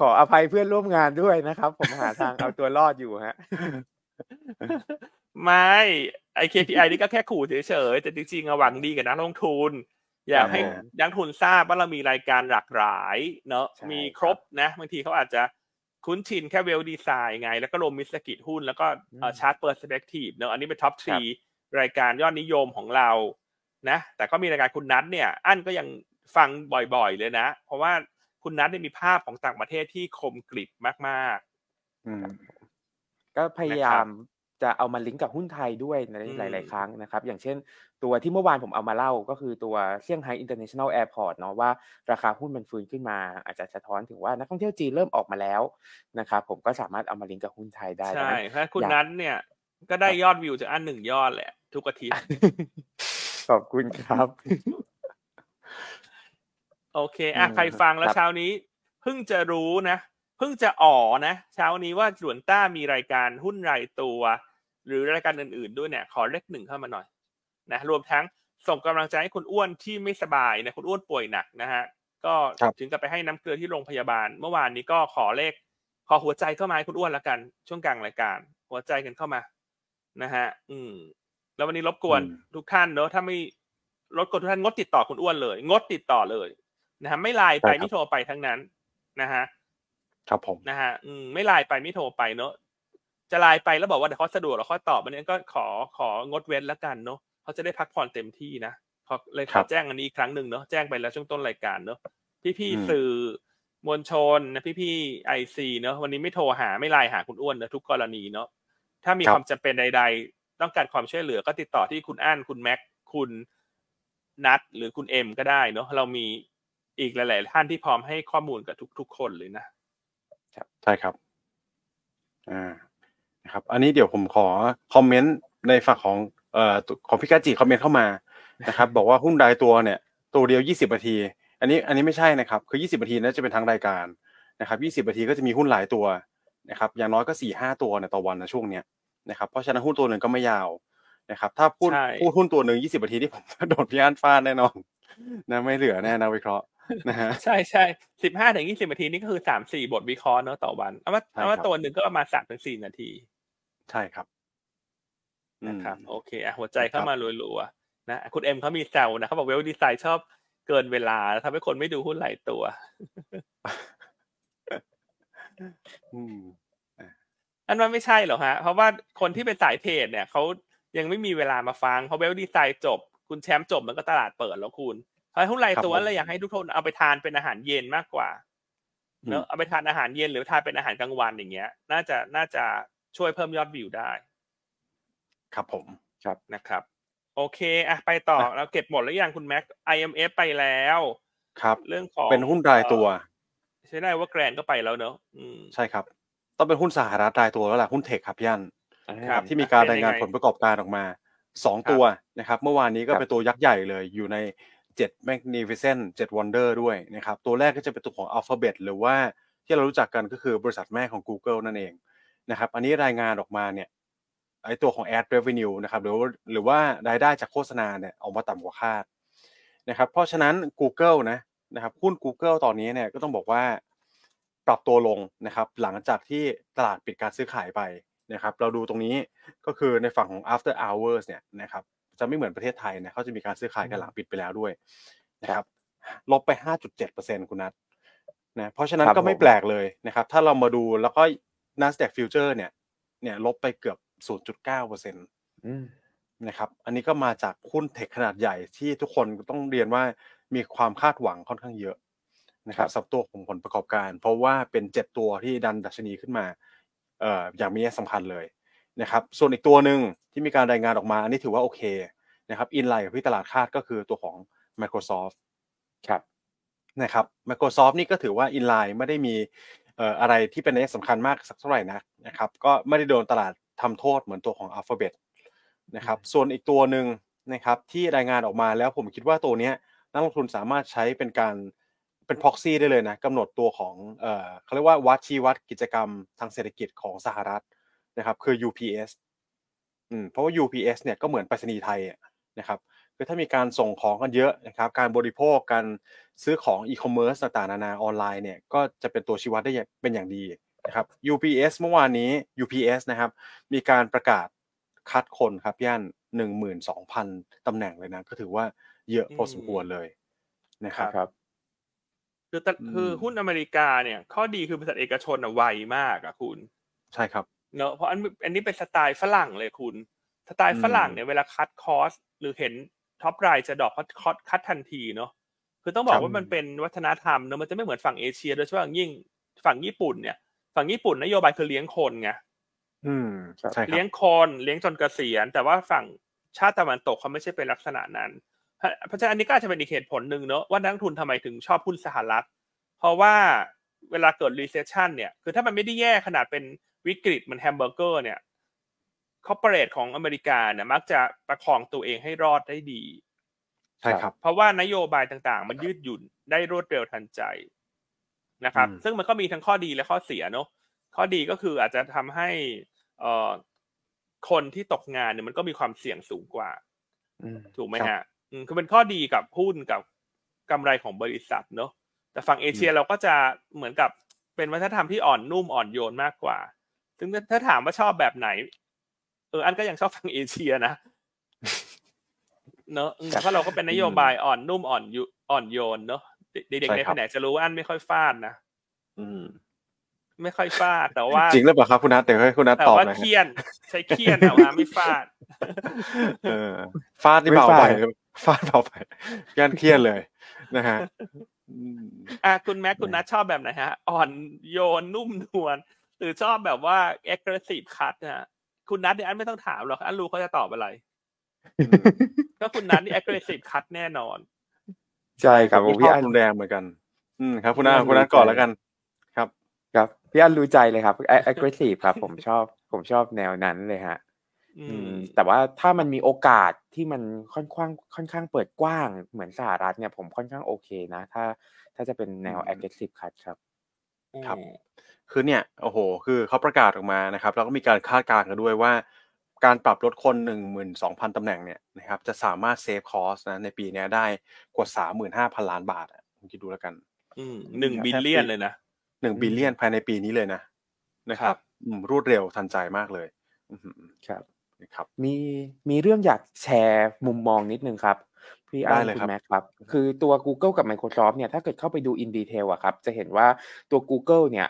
ขออภัยเพื่อนร่วมงานด้วยนะครับ ผมหาทางเอาตัวรอดอยู่ฮะไม่ไอ KPI นี่ก็แค่ขู่เฉยๆแต่จริงๆอะหวังดีกับนักลงทุน อยากให้ครับผมนักลงทุนทราบว่าเรามีรายการหลากหลายเนอะใช่มีครบนะบางทีเขาอาจจะคุ้นชินแค่เวลดีไซน์ไง แล้วก็ลงมิสกิจหุ้นแล้วก็Chart Perspective เนอะอันนี้เป็น top three รายการยอดนิยมของเรานะแต่ก็มีรายการคุณนัทเนี่ยอันก็ยังฟังบ่อยๆเลยนะ เพราะว่าคุณนัทเนี่ยมีภาพของต่างประเทศที่คมกริบมากอืมก็พยายามจะเอามาลิงก์กับหุ้นไทยด้วยในอืมหลาย ๆ ครั้งนะครับ อย่างเช่น ตัวที่เมื่อวานผมเอามาเล่าก็คือตัวเซี่ยงไฮ้ International Airport เนาะว่าราคาหุ้นมันฟื้นขึ้นมา อาจจะสะท้อนถึงว่านักท่องเที่ยวจีนเริ่มออกมาแล้วนะครับผมก็สามารถเอามาลิงก์กับหุ้นไทยได้ๆดังใช่นั้นเพราะคุณอยากนัทเนี่ยก็ได้ยอดวิวจากอันหนึ่งยอดแหละ ทุกอาทิตย์ ขอบคุณครับ โอเคอะอืมใครฟังแล้วครับเช้านี้ เพิ่งจะรู้นะเพิ่งจะอ๋อนะเช้านี้ว่าส่วนต้ามีรายการหุ้นรายตัว หรือรายการอื่น ๆ ด้วยเนี่ย ขอเลขหนึ่งเข้ามาหน่อยนะรวมทั้งส่งกำลังใจให้คุณอ้วนที่ไม่สบายนะคุณอ้วนป่วยหนักนะฮะก็ครับถึงกับไปให้น้ำเกลือที่โรงพยาบาล เมื่อวานนี้ก็ขอเลข ขอหัวใจเข้ามาให้คุณอ้วนแล้วกัน ช่วงกลางรายการ หัวใจกันเข้ามา นะฮะ อืม แล้ววันนี้รบกวนอืมทุกท่านเนอะถ้าไม่รบกวนทุกท่านงดติดต่อคุณอ้วนเลย งดติดต่อเลยนะฮะไม่ไลน์ไปไม่โทรไปทั้งนั้นนะฮะครับผมนะฮะอืมไม่ไลน์ไปไม่โทรไปเนอะจะไลน์ไปแล้วบอกว่าเดี๋ยวเขาสะดวกแล้วเขาตอบอันนี้ก็ขอของดเว้นแล้วกันเนอะเขาจะได้พักผ่อนเต็มที่นะขอเลยขครัอบแจ้งอันนี้อีกครั้งหนึ่งเนอะแจ้งไปแล้วช่วงต้นรายการเนอะพี่อืมๆสื่อมวลชนนะพี่ๆไอซีเนอะวันนี้ไม่โทรหาไม่ไลน์หาคุณอ้วนเนอะทุกกรณีเนอะถ้ามีความจำเป็นใดๆ ต้องการความช่วยเหลือก็ติดต่อที่คุณอั้นคุณแม็กคุณนัทหรือคุณเอ็มก็ได้เนอะเรามีอีกหลาย ๆ ท่านที่พร้อมให้ข้อมูลกับทุก ๆ คนเลยนะใช่ครับอ่านะครับ อันนี้เดี๋ยวผมขอคอมเมนต์ในฝั่งของเอ่อของพี่กาจิคอมเมนต์เข้ามานะครับ บอกว่าหุ้นรายตัวเนี่ย ตัวเดียว20นาที อันนี้อันนี้ไม่ใช่นะครับ คือ20นาทีน่าจะเป็นทั้งรายการนะครับ20นาทีก็จะมีหุ้นหลายตัวนะครับ อย่างน้อยก็4 5ตัวเนี่ยต่อวันนะช่วงเนี้ย นะครับเพราะฉะนั้นหุ้นตัวหนึ่งก็ไม่ยาวนะครับ ถ้าพูดใช่พูดหุ้นตัวหนึ่ง20นาทีที่ผมโดนพี่อันฟาดแน่นอนนะไม่เหลือแน่นะวิเคราะห์นะฮะใช่ใช่สิบห้าถึงยี่สิบนาทีนี่ก็คือสามสี่บทวิเคราะห์เนอะต่อวันเอาว่าใช่เอาว่าครับตัวหนึ่งก็ประมาณสามถึงสี่นาที ใช่ครับอืมนะครับโอเคอะหัวใจเข้าครับมารัวๆนะคุณเอ็มเขามีแซวนะเขาบอกเวลดีไซน์ชอบเกินเวลาทำให้คนไม่ดูหุ้นหลายตัว อืม อันว่าไม่ใช่หรอกฮะ เพราะว่าคนที่เป็นสายเทรดเนี่ยเขายังไม่มีเวลามาฟังเพราะเวลดีไซน์จบ คุณแชมป์จบมันก็ตลาดเปิดแล้วคุณเพราะหุ้นรายตัวครับผมเลยอยากให้ทุกคนเอาไปทานเป็นอาหารเย็นมากกว่าเนอะเอาไปทานอาหารเย็นหรือทานเป็นอาหารกลางวันอย่างเงี้ย น่าจะน่าจะช่วยเพิ่มยอดวิวได้ ครับผมนะครับ โอเคอะไปต่ออะเราเก็บหมดแล้วยังคุณแม็ก IMF ไปแล้ว ครับ เรื่องของเป็นหุ้นรายตัว ใช่ได้ว่าแกรนก็ไปแล้วเนอะอืมใช่ครับ ต้องเป็นหุ้นสหรัฐรายตัวแล้วแหละหุ้นเทคครับพี่อันครับที่มีการเป็นรายงานยังไงผลประกอบการออกมาสองครับตัวนะครับเมื่อวานนี้ก็ครับเป็นตัวยักษ์ใหญ่เลยอยู่ในเจ็ด Magnificent เจ็ด Wonder ด้วยนะครับตัวแรกก็จะเป็นตัวของ Alphabet หรือว่าที่เรารู้จักกันก็คือบริษัทแม่ของ Google นั่นเองนะครับอันนี้รายงานออกมาเนี่ยไอตัวของ ad revenue นะครับหรือว่าหรือว่ารายได้จากโฆษณาเนี่ยออกมาต่ำกว่าคาดนะครับเพราะฉะนั้น Google นะนะครับหุ้น Google ตอนนี้เนี่ยก็ต้องบอกว่า ปรับตัวลงนะครับ หลังจากที่ตลาดปิดการซื้อขายไปนะครับ เราดูตรงนี้ก็คือในฝั่งของ after hours เนี่ยนะครับจะไม่เหมือนประเทศไทยนะเขาจะมีการซื้อขายกันหลังปิดไปแล้วด้วยนะครับลบไป 5.7%คุณนัทนะเพราะฉะนั้นครับก็ไม่ผมแปลกเลยนะครับ ถ้าเรามาดูแล้วก็ NASDAQ future เนี่ย เนี่ยลบไปเกือบ 0.9%อืมนะครับ อันนี้ก็มาจากหุ้นเทคขนาดใหญ่ที่ทุกคนต้องเรียนว่ามีความคาดหวังค่อนข้างเยอะ นะครับครับสำหรับตัวของผลประกอบการ เพราะว่าเป็นเจ็ดตัวที่ดันดัชนีขึ้นมาเอ่ออย่างมีนัยสำคัญเลยนะครับส่วนอีกตัวหนึ่งที่มีการรายงานออกมา อันนี้ถือว่าโอเคนะครับอินไลน์กับที่ตลาดคาดก็คือตัวของ Microsoft ครับนะครับ Microsoft นี่ก็ถือว่าอินไลน์ไม่ได้มีเอ่ออะไรที่เป็นนัยสำคัญมากสักเท่าไหร่นักนะครับก็ไม่ได้โดนตลาดทำโทษเหมือนตัวของ Alphabet นะครับส่วนอีกตัวหนึ่งนะครับที่รายงานออกมาแล้วผมคิดว่าตัวเนี้ยนักลงทุนสามารถใช้เป็นการ เป็น proxy ได้เลยนะกำหนดตัวของเอ่อเขาเรียกว่าวัดชี้วัดกิจกรรมทางเศรษฐกิจของสหรัฐนะครับ คือ UPS อืมเพราะว่า UPS เนี่ยก็เหมือนไปรษณีย์ไทยนะครับคือถ้ามีการส่งของกันเยอะนะครับ การบริโภคการซื้อของอีคอมเมิร์ซต่างๆนานาออนไลน์เนี่ยก็จะเป็นตัวชี้วัดได้เป็นอย่างดีนะครับ UPS เมื่อวานนี้ UPS นะครับ มีการประกาศคัดคนครับย่านหนึ่งหมื่นสองพันตำแหน่งเลยนะ ก็ถือว่าเยอะพอสมควรเลยนะครับ ครับคือตะอืมคือหุ้นอเมริกาเนี่ยข้อดีคือบริษัทเอกชนอะไวมากอะคุณ ใช่ครับเนอะเพราะอันอันนี้เป็นสไตล์ฝรั่งเลยคุณ สไตล์ฝรั่งเนี่ยเวลาคัดคอสหรือเห็นท็อปไ i จะดอกคัดคอสคัดทันทีเนอะคือต้องบอครักบว่ามันเป็นวัฒนธรรมเนอะมันจะไม่เหมือนฝั่งเอเชียโดยเฉพาะอย่างยิ่งฝั่งญี่ปุ่นเนี่ย ฝั่งญี่ปุ่นนโยบายคือเลี้ยงคนไงอืมครับใช่ครัเลี้ยบงคนเลี้ยงจนเกษียณแต่ว่าฝั่งชาติตะวันตกเขาไม่ใช่เป็นลักษณะนั้น เพราะฉะนั้นอันนี้ก็อาจจะเป็นอีกเหตุผลหนึ่งเนอะว่านักลงทุนทำไมถึงชอบหุ้นสหรัฐ เพราะว่าเวลาเกิด recession เนี่ย คือถ้ามันไม่ได้แย่ขนาดเป็นวิกฤตเหมือนแฮมเบอร์เกอร์เนี่ย corporate ของอเมริกาเนี่ยมักจะประคองตัวเองให้รอดได้ดีใช่ครับ เพราะว่านโยบายต่างๆ มันยืดหยุ่นได้รวดเร็วทันใจนะครับอืมซึ่งมันก็มีทั้งข้อดีและข้อเสียเนอะข้อดีก็คืออาจจะทำให้เอ่อคนที่ตกงานเนี่ยมันก็มีความเสี่ยงสูงกว่าอืมถูกไหมครับฮะอืม คือเป็นข้อดีกับหุ้นกับกำไรของบริษัทเนอะแต่ฝั่งเอเชียเราก็จะเหมือนกับเป็นวัฒนธรรมที่อ่อนนุ่มอ่อนโยนมากกว่า ซึ่งถ้าถามว่าชอบแบบไหน เอออันก็ยังชอบฝั่งเอเชียนะเนอะอืมเพราะเราก็เป็นนโยบายอ่อนนุ่มอ่อนยุอ่อนโยนเนอะเด็กๆใช่ในครัแผบนกจะรู้ว่าอันไม่ค่อยฟาดนะอืม ไม่ค่อยฟาดแต่ว่าจริงหรือเปล่าครับคุณนัทเดี๋ยวให้คุณนัทแต่ตอบว่าหน่อยเคียน ใช้เคียนแต่ว่าไม่ฟาดเออฟาดที่ไม่เบาฟาไปดฟาดเบาไปย่านเครียดเลยนะฮะอืมอะคุณแม็กคุณนัทชอบแบบไหนฮะ อ่อนโยนนุ่มนวลหรือชอบแบบว่า aggressive cut นะฮะคุณนัทเนี่ยอันไม่ต้องถามหรอกอันรู้เขาจะตอบอะไรอืมก็คุณนัทนี่ aggressive cut แน่นอน ใช่ครับผผมมชพี่อบอันรุนแรงเหมือนกัน อืมครับ คุณนัทผมคุณนัทรู้ก่อนใจแล้วกันครับครับ พี่อันรู้ใจเลยครับ a- aggressive ครับ ผมชอบผมชอบแนวนั้นเลยฮะอือืมมแต่ว่าถ้ามันมีโอกาสที่มันค่อนข้างค่อนข้างเปิดกว้างเหมือนสหรัฐเนี่ยผมค่อนข้างโอเคนะ ถ้าถ้าจะเป็นแนวอืม aggressive cut ครับครับคือเนี่ยโอ้โห คือเขาประกาศออกมานะครับ แล้วก็มีการคาดการณ์กันด้วยว่า การปรับลดคนหนึ่งหมื่นสองพันตำแหน่งเนี่ยนะครับจะสามารถ save cost นะในปีเนี้ยได้กว่าสามหมื่นห้าพันล้านบาทอะคุณคิดดูแล้วกันอืมหนึ่งครับบิลเลียนเลยนะ หนึ่งอืมบิลเลียนภายในปีนี้เลยนะนะครัครับบอืมรวดเร็วทันใจมากเลยอือหือครับนะครับ มีมีเรื่องอยากแชร์มุมมองนิดนึงครับพี่อัได้นเลยคุครัณบแม็กครับ คือตัว Google กับ Microsoft เนี่ยถ้าเกิดเข้าไปดู in detail อะครับ จะเห็นว่าตัว Google เนี่ย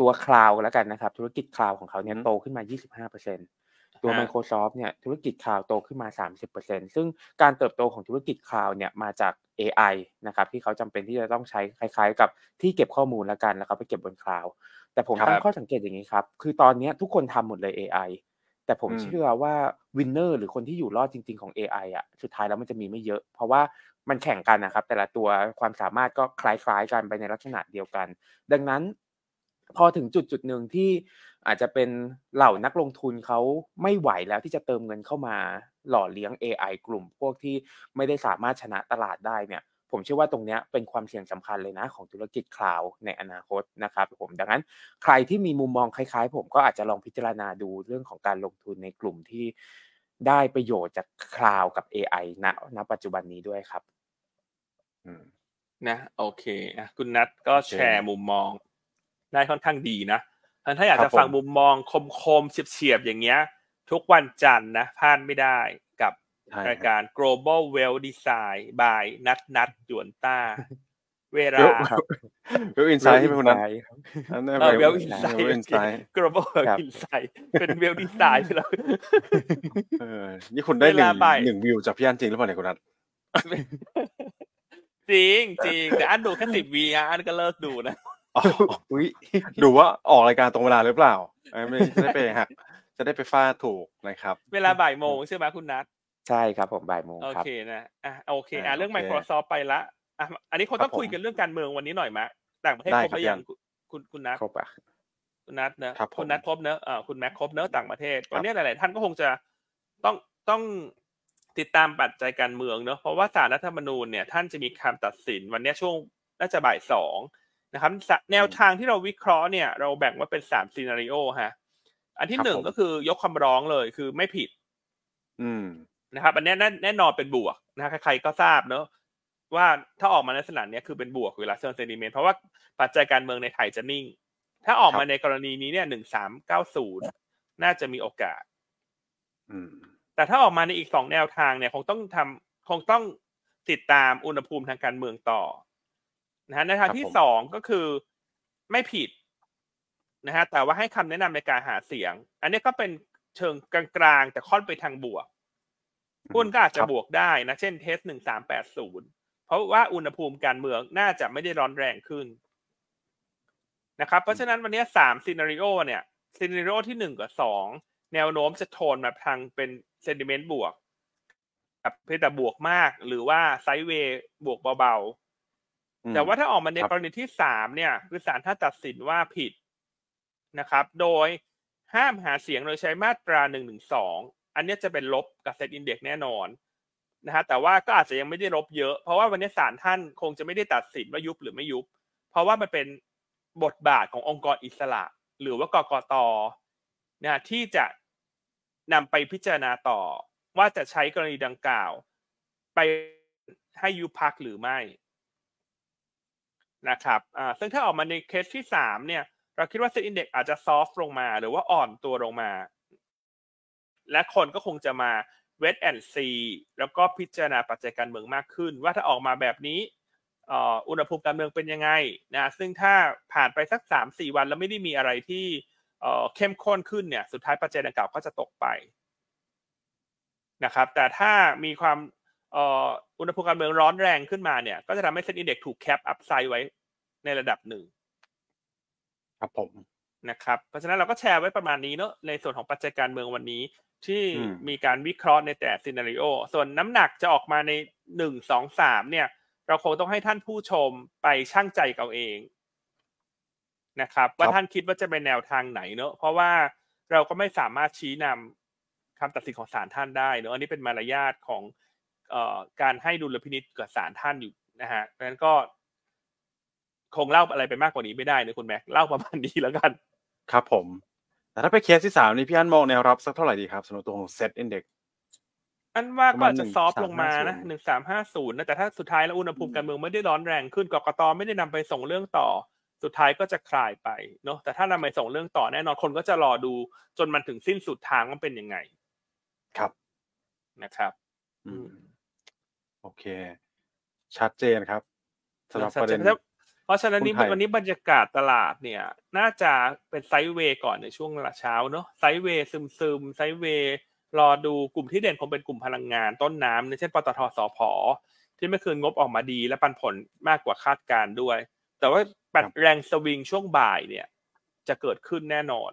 ตัว cloud แล้วกันนะครับ ธุรกิจ cloud ของเขาเนี่ยอืมโตขึ้นมา 25%ตั วฮะ Microsoft เนี่ยธุรกิจ cloud โตขึ้นมา 30%ซึ่งการเติบโตของธุรกิจ cloud เนี่ยมาจาก AI นะครับที่เขาจำเป็นที่จะต้องใช้คล้ายๆ กับที่เก็บข้อมูลแล้วกันแล้วเขาไปเก็บบน cloud แต่ผมครับตั้งข้อสังเกตอย่างนี้ครับ คือตอนเนี้ยทุกคนทำหมดเลย AI แต่ผมอืมเชื่อว่า winner หรือคนที่อยู่รอดจริง ๆของ AI อะสุดท้ายแล้วมันจะมีไม่เยอะ เพราะว่ามันแข่งกันนะครับ แต่ละตัวความสามารถก็คล้ายๆกันไปในลักษณะเดียวกัน ดังนั้น พอถึงจุดจุดหนึ่งที่ อาจจะเป็นเหล่านักลงทุนเขาไม่ไหวแล้วที่จะเติมเงินเข้ามา หล่อเลี้ยง AI กลุ่ม พวกที่ไม่ได้สามารถชนะตลาดได้เนี่ยผมเชื่อว่าตรงเนี้ยเป็นความเสี่ยงสำคัญเลยนะของธุรกิจคลาวในอนาคตนะครับผมดังนั้นใครที่มีมุมมองคล้ายๆ ผมก็อาจจะลองพิจารณาดูเรื่องของการลงทุนในกลุ่มที่ได้ประโยชน์จากคลาวกับ AI ณณปัจจุบันนี้ด้วยครับนะโอเคอะคุณนัทก็แชร์มุมมองได้ค่อนข้างดีนะ ถ้าอยากครับจะฟังผมมุมมองคมๆเฉียบๆอย่างเงี้ย ทุกวันจันทร์นะพลาดไม่ได้กับใช่รายฮะการ global well design by นัทนัทหยวนต้า เวลาเวลอินไซต์ที่เป็นคนนั้น Well Insight ครับอันนั้นเออ Well well Insight insight Well Insight global well ครับ insight เป็น well design ที่เราเออนี่คุณได้หนึ่เวงลาบ่ายหนึ่งวิวจากพี่อันจริงหรือเปล่าเนี่ยคุณนัทจริงจริงแต่อันดูแค่สิบวีอะอันก็เลิกดูนะ อ๋ออุ้ยดูว่าออกรายการตรงเวลาหรือเปล่าเอ้ยไม่จะได้ไปหักจะได้ไปฟาดถูกนะครับ เวลาบ่ายโมงใช่ไหมคุณนัทใช่ครับผมบ่ายโมงโอครับเคนะอะโอเคอะอ่าเรื่องโอเค Microsoft ไปละอะอันนี้คงต้องครับผมคุยกันเรื่องการเมืองวันนี้หน่อยมะต่างประเทศได้ครบครับหรือยังยังคุณคุณนัทครบอะคุณนัทนะครับผมคุณนัทครบเนอะเอ่อคุณแม็กครบเนอะต่างประเทศครับวันนี้หลาย ๆ ท่านก็คงจะต้องต้องติดตามปัจจัยการเมืองเนอะเพราะว่าศาลรัฐธรรมนูญเนี่ยท่านจะมีคำตัดสิน วันนี้ช่วงน่าจะบ่ายสอง นะครับสะแนวทางที่เราวิเคราะห์เนี่ย เราแบ่งว่าเป็นสามซีนารีโอฮะ อันที่ครับหนึ่งผมก็คือยกคำร้องเลยคือไม่ผิด อืมนะครับ อันเนี้ยแน่แน่นอนเป็นบวกนะฮะใครๆก็ทราบเนอะว่าถ้าออกมาในลักษณะเนี้ยคือเป็นบวกเวลาเชิงเซนิเมนต์เพราะว่าปัจจัยการเมืองในไทยจะนิ่ง ถ้าออกมาในกรณีนี้เนี่ยหนึ่งสามเก้าศูนย์น่าจะมีโอกาสอืมแต่ถ้าออกมาในอีกสองแนวทางเนี่ย คงต้องทำคงต้องติดตามอุณหภูมิทางการเมืองต่อ นะฮะในทางที่ครับผมสองก็คือไม่ผิดนะฮะแต่ว่าให้คำแนะนำในการหาเสียง อันนี้ก็เป็นเชิงกลางๆ แต่ค่อนไปทางบวกหุ้นก็อาจจะครับบวกได้นะ เช่น test หนึ่งสามแปดศูนย์เพราะว่าอุณหภูมิการเมืองน่าจะไม่ได้ร้อนแรงขึ้นนะครับ เพราะฉะนั้นวันนี้สาม scenario เนี่ย scenario ที่หนึ่งกับสองแนวโน้มจะโทนมาทางเป็น sentiment บวกกับเพียงแต่บวกมาก หรือว่า sideway บวกเบาๆอืม แต่ว่าถ้าออกมาในครับกรณีที่สามเนี่ยคือศาลท่านตัดสินว่าผิดนะครับ โดยห้ามหาเสียงโดยใช้มาตราหนึ่งหนึ่งสองอันเนี้ยจะเป็นลบกับ SET Index แน่นอนนะฮะแต่ว่าก็อาจจะยังไม่ได้ลบเยอะ เพราะว่าวันนี้ศาลท่านคงจะไม่ได้ตัดสินว่ายุบหรือไม่ยุบ เพราะว่ามันเป็นบทบาทขององค์กรอิสระ หรือว่ากกตนะฮะที่จะนำไปพิจารณาต่อว่าจะใช้กรณีดังกล่าว ไปให้ยุบพรรคหรือไม่ นะครับอ่าซึ่งถ้าออกมาในเคสที่สามเนี่ย เราคิดว่า SET Index อาจจะ soft ลงมาหรือว่าอ่อนตัวลงมา และคนก็คงจะมา wait and see แล้วก็พิจารณาปัจจัยการเมืองมากขึ้น ว่าถ้าออกมาแบบนี้อุณหภูมิการเมืองเป็นยังไงนะซึ่งถ้าผ่านไปสักสามสี่วันแล้วไม่ได้มีอะไรที่เข้มข้นขึ้นเนี่ย สุดท้ายปัจจัยดังกล่าวก็จะตกไปนะครับ แต่ถ้ามีความ อ่ออุณหภูมิการเมืองร้อนแรงขึ้นมาเนี่ย ก็จะทำให้ SET Index ถูก cap upside ไว้ในระดับหนึ่งครับผมนะครับเพราะฉะนั้นเราก็แชร์ไว้ประมาณนี้เนอะในส่วนของปัจจัยการเมืองวันนี้ ที่อืมมีการวิเคราะห์ในแต่ซีนารีโอส่วนน้ำหนักจะออกมาในหนึ่งสองสามเนี่ย เราคงต้องให้ท่านผู้ชมไปชั่งใจเอาเองนะครับ ว่าท่านคิดว่าจะเป็นแนวทางไหนเนอะเพราะว่าเราก็ไม่สามารถชี้นำคำตัดสินของศาลท่านได้เนอะอันนี้เป็นมารยาทของเอ่อ การให้ดุลพินิจกับศาลท่านอยู่นะฮะเพราะฉะนั้นก็ คงเล่าอะไรไปมากกว่านี้ไม่ได้นะคุณแม็กเล่าประมาณนี้แล้วกัน ครับผม แต่ถ้าไปเคสที่สามนี่พี่อันมองแนวรับสักเท่าไหร่ดีครับสำหรับตัวของ SET In dexอันว่าประก็มาณอาจจะ soft ลงมานะห1350นึ่งสามห้าศูนย์นะแต่ถ้าสุดท้ายแล้วอุณหภูมิการเมืองไม่ได้ร้อนแรงขึ้นกกตไม่ได้นำไปส่งเรื่องต่อสุดท้ายก็จะคลายไปเนาะแต่ถ้านำไปส่งเรื่องต่อแน่นอนคนก็จะรอดูจนมันถึงสิ้นสุดทางว่าเป็นยังไง ครับนะครับ อืมโอเค ชัดเจนครับสำหรับประเด็นเพราะฉะนั้นนี้หุ้นไทยวันนี้บรรยากาศตลาดเนี่ย น่าจะเป็นไซด์เวย์ก่อนในช่วงเช้าเนาะไซด์เวย์ซึมซึมๆไซด์เวย์รอดูกลุ่มที่เด่นคงเป็นกลุ่มพลังงานต้นน้ำเนี่ยเช่นปตทสพที่เมื่อคืนงบออกมาดีและปันผลมากกว่าคาดการณ์ด้วย แต่ว่าปัดแรงสวิงช่วงบ่ายเนี่ย จะเกิดขึ้นแน่นอน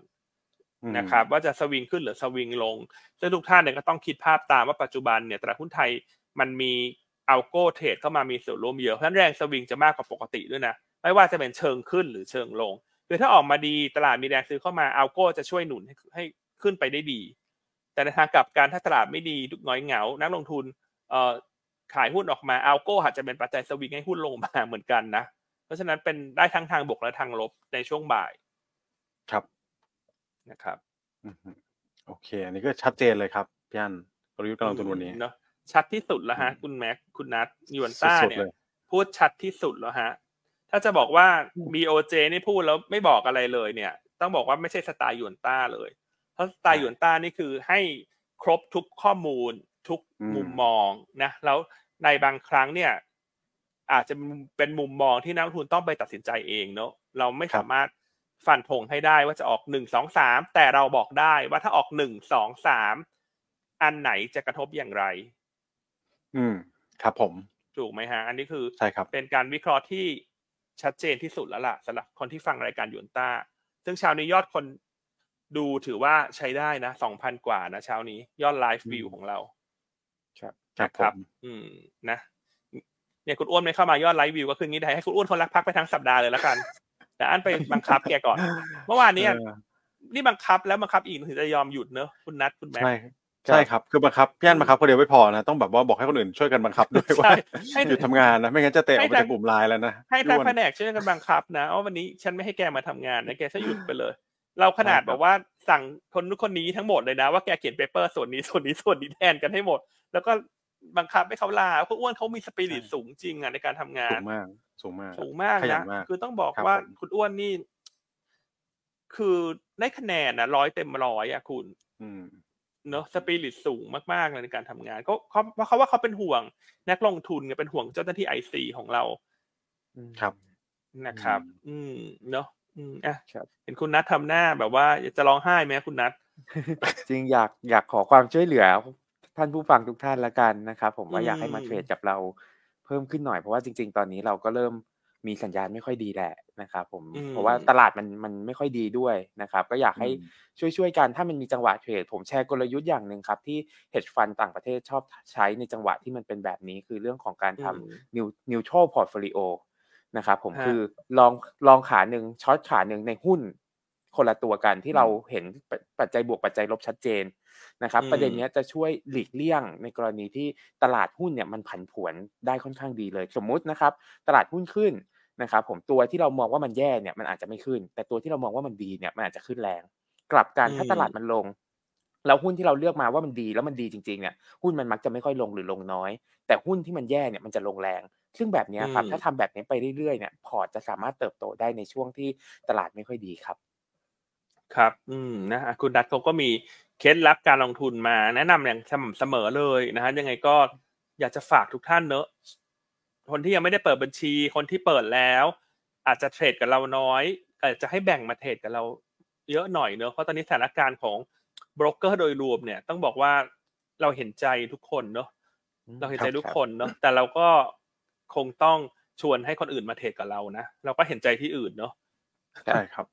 อืมนะครับ ว่าจะสวิงขึ้นหรือสวิงลงซึ่งทุกท่านเนี่ยก็ต้องคิดภาพตามว่าปัจจุบันเนี่ยตลาดหุ้นไทยมันมี อัลโก้เทรดเข้ามามีส่วนร่วมเยอะเพราะฉะนั้นแรงสวิงจะมากกว่าปกติด้วยนะ ไม่ว่าจะเป็นเชิงขึ้นหรือเชิงลง คือถ้าออกมาดีตลาดมีแรงซื้อเข้ามาอัลโก้จะช่วยหนุนให้ให้ขึ้นไปได้ดี แต่ในทางกลับการถ้าตลาดไม่ดีดุน้อยเหงา นักลงทุนเอ่อขายหุ้นออกมาอัลโก้อาจจะเป็นปัจจัยสวิงให้หุ้นลงมาเหมือนกันนะ เพราะฉะนั้นเป็นได้ทั้งทางบวกและทางลบในช่วงบ่าย ครับนะครับอืมโอเค อันนี้ก็ชัดเจนเลยครับพี่อันกลยุทธ์การลงทุนวันนี้เนาะ ชัดที่สุดแล้วฮะอืมคุณแม็กคุณนัทยวนต้าสุดๆเนี่ยเลยพูดชัดที่สุดแล้วฮะ ถ้าจะบอกว่า BOJ นี่พูดแล้วไม่บอกอะไรเลยเนี่ย ต้องบอกว่าไม่ใช่สไตล์ยวนต้าเลย เพราะสไตล์ใช่ยวนต้านี่คือให้ครบทุกข้อมูลทุกอืมมุมมองนะ แล้วในบางครั้งเนี่ย อาจจะเป็นมุมมองที่นักลงทุนต้องไปตัดสินใจเองเนอะเราไม่สามารถฟันธงให้ได้ว่าจะออกหนึ่งสองสามแต่เราบอกได้ว่าถ้าออกหนึ่งสองสามอันไหนจะกระทบอย่างไร อืมครับผมถูกไหมฮะ อันนี้คือใช่ครับเป็นการวิเคราะห์ที่ชัดเจนที่สุดแล้วล่ะสำหรับคนที่ฟังรายการยูนต้า ซึ่งเช้านี้ยอดคนดูถือว่าใช้ได้นะสองพันกว่านะเช้านี้ยอดไลฟ์วิวอืมของเรา ครับครับนะผครับมอืมนะเนี่ยคุณอ้วนไม่เข้ามายอดไลฟ์วิวก็คืองี้ได้ให้คุณอ้วนคนรักพักไปทั้งสัปดาห์เลยแล้วกันแต่อันไปบังคับแกก่อน เมื่อวานเนี้เออนี่บังคับแล้วบังคับอีกถึงจะยอมหยุดเนอะคุณนัทคุณแม็ก ใช่ใช่ครับคือบังคับพี่อันบังคับคนเดียวไม่พอนะต้องแบบว่าบอกให้คนอื่นช่วยกันบังคับด้วยว่าใช่ให้หยุดทำงานนะไม่งั้นจะเตะออกไปให้ทั้งจากกลุ่มไลน์แล้วนะให้ทางด้วนแผนกช่วยกันบังคับนะว่าวันนี้ฉันไม่ให้แกมาทำงานนะแกจะหยุดไปเลย เราขนาดใช่ครับแบบว่าสั่งคนนู้นคนนี้ทั้งหมดเลยนะว่าแกเขียนเปเปอร์ส่วนนี้ส่วนนี้ส่วนนี้แทนกันให้หมด แล้วก็บังคับให้เขาลาเพราะอ้วนเขามีสปิริตสูงจริงอะในการทำงาสูนงมากสูงมากสูงมากขยันะนมากคือต้องบอกครับว่าผมคุณอ้วนนี่ คือได้คะแนนนะร้อยเต็มร้อยอะคุณอืม เนอะสปิริตสูงมากๆเลยในการทำงานก็เขาเพราะเขาว่าเขาเป็นห่วง นักลงทุนไงเป็นห่วงเจ้าหน้าที่ไอซีของเราครับนะครับ อืมอืมเนอะอืมอะครับเห็นคุณนัททำหน้าแบบว่าจะร้องไห้ไหมคุณนัทจริงอยากอยากขอความช่วยเหลือ ท่านผู้ฟังทุกท่านละกันนะครับผมว่าอืมอยากให้มาเทรดกับเราเพิ่มขึ้นหน่อยเพราะว่าจริง ๆ ตอนนี้เราก็เริ่ม มีสัญญาณไม่ค่อยดีแหละนะครับผมอืมเพราะว่าตลาดมันมันไม่ค่อยดีด้วยนะครับ ก็อยากให้อืมช่วยช่วยๆกันถ้ามันมีจังหวะเทรดผมแชร์กลยุทธ์อย่างหนึ่งครับ ที่ hedge fund ต่างประเทศชอบใช้ในจังหวะที่มันเป็นแบบนี้คือเรื่องของการทำอืม new neutral portfolio นะครับผมฮะคือลองลองขาหนึ่งช็อตขาหนึ่งในหุ้นคนละตัวกันที่เราเห็นปัจปัจจัยบวกปัจจัยลบชัดเจนนะครับอืมประเด็นเนี้ยจะช่วยหลีกเลี่ยงในกรณีที่ตลาดหุ้นเนี่ยมันผันผวนได้ค่อนข้างดีเลย สมมุตินะครับ ตลาดหุ้นขึ้น นะครับผมตัวที่เรามองว่ามันแย่เนี่ยมันอาจจะไม่ขึ้น แต่ตัวที่เรามองว่ามันดีเนี่ยมันอาจจะขึ้นแรง กลับกันถ้าอืมตลาดมันลงแล้วหุ้นที่เราเลือกมาว่ามันดีแล้วมันดีจริงๆเนี่ยหุ้นมันมักจะไม่ค่อยลงหรือลงน้อย แต่หุ้นที่มันแย่เนี่ยมันจะลงแรง ซึ่งแบบเนี้ยครับอืมถ้าทำแบบนี้ไปเรื่อยๆเนี่ยพอร์ตจะสามารถเติบโตได้ในช่วงที่ตลาดไม่ค่อยดีครับ ครับ อืมนะอะคุณนัทเขาก็มีเคล็ดลับการลงทุนมา แนะนำอย่างสม่ำเสมอเลยนะฮะยังไงก็อยากจะฝากทุกท่านเนอะ คนที่ยังไม่ได้เปิดบัญชี คนที่เปิดแล้ว อาจจะเทรดกับเราน้อยอาจจะให้แบ่งมาเทรดกับเราเยอะหน่อยเนอะเพราะตอนนี้สถานการณ์ของโบรกเกอร์โดยรวมเนี่ยต้องบอกว่าเราเห็นใจทุกคนเนอะเราเห็นใจทุกคนเนาะแต่เราก็คงต้องชวนให้คนอื่นมา trade กับเรานะเราก็เห็นใจที่อื่นเนาะใช่ครับ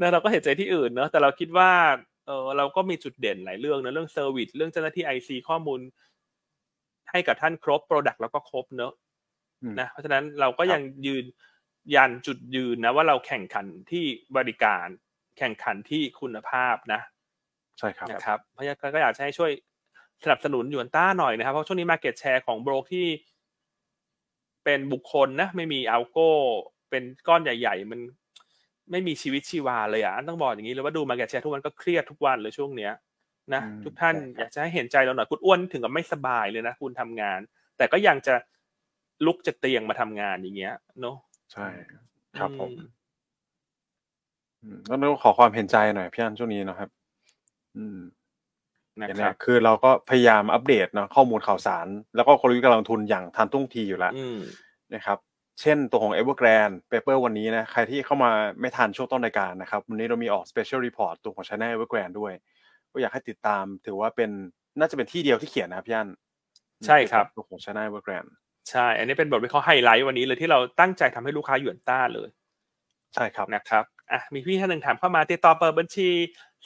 นะเราก็เห็นใจที่อื่นเนาะแต่เราคิดว่าเออเราก็มีจุดเด่นหลายเรื่องนะเรื่อง service เรื่องเจ้าหน้าที่ IC ข้อมูล ให้กับท่านครบ product แล้วก็ครบเนอะอืม นะเพราะฉะนั้นเราก็ยังยืนยันจุดยืนนะว่าเราแข่งขันที่บริการแข่งขันที่คุณภาพนะใช่ครับนะครับเพราะฉะนั้นก็อยากจะให้ช่วยสนับสนุนหยวนต้าหน่อยนะครับ เพราะช่วงนี้ market share ของโบรกที่ เป็นบุคคลนะ ไม่มี algo เป็นก้อนใหญ่ ๆ มันไม่มีชีวิตชีวาเลยอะอันต้องบอกอย่างนี้เลยว่าดู market share ทุกวันก็เครียดทุกวันเลยช่วงเนี้ยนะอืมทุกท่านใช่ครับอยากจะให้เห็นใจเราหน่อยคุณอ้วนถึงกับไม่สบายเลยนะคุณทำงาน แต่ก็ยังจะ ลุกจากเตียงมาทำงานอย่างเงี้ย เนาะใช่ ครับผมอือืมก็ต้องขอความเห็นใจหน่อยพี่อันช่วงนี้เนอะครับ อืมนะอย่างคเนี้รับยคือเราก็พยายามอัปเดตเนาะข้อมูลข่าวสาร แล้วก็กลยุทธ์การลงทุนอย่างทันท่วงทีอยู่แล้วอืมนะครับ เช่นตัวของ Evergrande Paper วันนี้นะ ใครที่เข้ามาไม่ทันช่วงต้นรายการนะครับ วันนี้เรามีออก Special Report ตัวของ China Evergrande ด้วย ก็อยากให้ติดตามถือว่าเป็นน่าจะเป็นที่เดียวที่เขียนนะครับพี่อันใช่ครับตัวของ China Evergrande ใช่ อันนี้เป็นบทวิเคราะห์ไฮไลท์วันนี้เลยที่เราตั้งใจทำให้ลูกค้าหยวนต้าเลย ใช่ครับนะครับอะมีพี่ท่านหนึ่งถามเข้ามาติดต่อเปิดบัญชี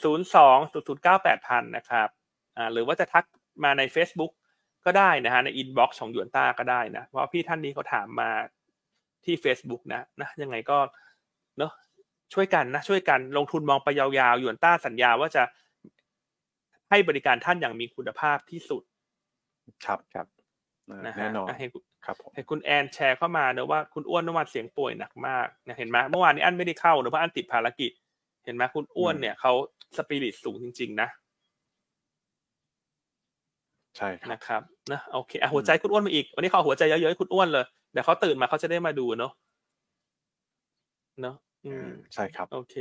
0 2 0 0 9 8 0 0นะครับอ่าหรือว่าจะทักมาใน Facebook ก็ได้นะฮะใน inbox ของหยวนต้าก็ได้นะเพราะว่าพี่ท่านนี้เขาถามมาที่ Facebook นะนะยังไงก็เนอะช่วยกันนะช่วยกันลงทุนมองไปยาวๆหยวนต้าสัญญาว่าจะให้บริการท่านอย่างมีคุณภาพที่สุด ครับครับอ่านะฮะแน่นอนะให้ คุณครับผมเห็นคุณแอนแชร์เข้ามาเนอะว่าคุณอ้วนเมื่อวานเสียงป่วยหนักมากนะเห็นไหมเมื่อวานนี้อันไม่ได้เข้าเนอะเพราะอันติดภารกิจ เห็นไหมคุณอ้วนเนี่ยเขาสปิริตสูงจริง ๆ นะใช่ครับนะครับนะโอเคอะหัวใจคุณอ้วนมาอีก วันนี้เขาเอาหัวใจเยอะๆให้คุณอ้วนเลยเดี๋ยวเขาตื่นมาเขาจะได้มาดูเนอะเนอะอืมใช่ครับ โอเค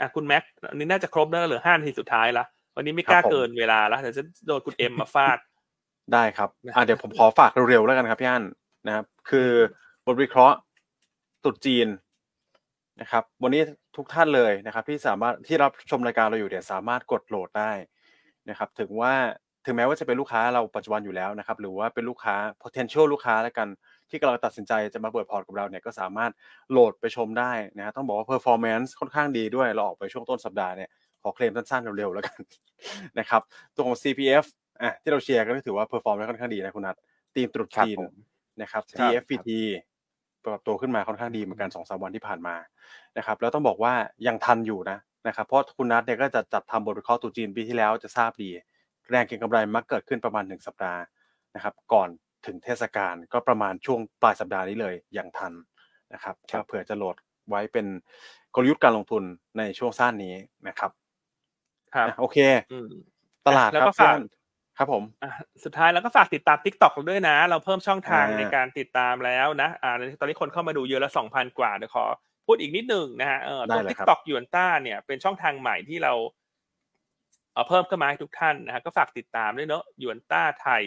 อะคุณแม็กอันนี้น่าจะครบแล้วเหลือห้านาทีสุดท้ายละวันนี้ไม่กล้าครับผมเกินเวลาแล้วเดี๋ยวจะโดนคุณเอ็มมาฟาดได้ครับนะอะเดี๋ยวผมขอฝากเร็วๆแล้วกันครับพี่อัน นะครับ คือบทวิเคราะห์ตรุษจีนนะครับ วันนี้ทุกท่านเลยนะครับ ที่สามารถที่รับชมรายการเราอยู่เนี่ยสามารถกดโหลดได้นะครับ ถึงว่าถึงแม้ว่าจะเป็นลูกค้าเราปัจจุบันอยู่แล้วนะครับ หรือว่าเป็นลูกค้า potential ลูกค้าแล้วกันที่กำลังตัดสินใจจะมาเปิดพอร์ตกับเราเนี่ยก็สามารถโหลดไปชมได้นะต้องบอกว่า performance ค่อนข้างดีด้วยเราออกไปช่วงต้นสัปดาห์เนี่ยขอเคลมสั้นๆเร็วๆแล้วกันนะครับตัวของ CPF อะที่เราเชียร์ก็ถือว่า perform ได้ค่อนข้างดีนะคุณนัททีมตรุษจีน นะครับครับ TFPT ปรับตัวขึ้นมาค่อนข้างดีเหมือนกันสองสามวันที่ผ่านมานะครับ แล้วต้องบอกว่ายังทันอยู่นะนะครับเพราะคุณนัทเนี่ยก็จะจัดทำบทวิเคราะห์ตรุษจีนปีที่แล้วจะทราบดี แรงเก็งกำไรมักเกิดขึ้นประมาณหนึ่งสัปดาห์นะครับก่อนถึงเทศกาลก็ประมาณช่วงปลายสัปดาห์นี้เลยอย่างทันนะครับครัก็บเผื่อจะโหลดไว้เป็นกลยุทธ์การลงทุนในช่วงสั้นนี้นะครับครับอะโอเคอืมตลาดแล้วครัก็บฝากพี่อั้น ครับผมอะสุดท้ายแล้วก็ฝากติดตาม Tik t o อกด้วยนะ เราเพิ่มช่องทางอ่าในการติดตามแล้วนะอ่าตอนนี้คนเข้ามาดูเยอะละสองพันกว่าเดี๋ยวขอพูดอีกนิดหนึ่งนะฮะเออตัวได้เลย Tik ครับ t o อกยูนต้าเนี่ยเป็นช่องทางใหม่ที่เราเอาเพิ่มขึ้นมาให้ทุกท่านนะฮะก็ฝากติดตามด้วยเนอะยูนต้าไทย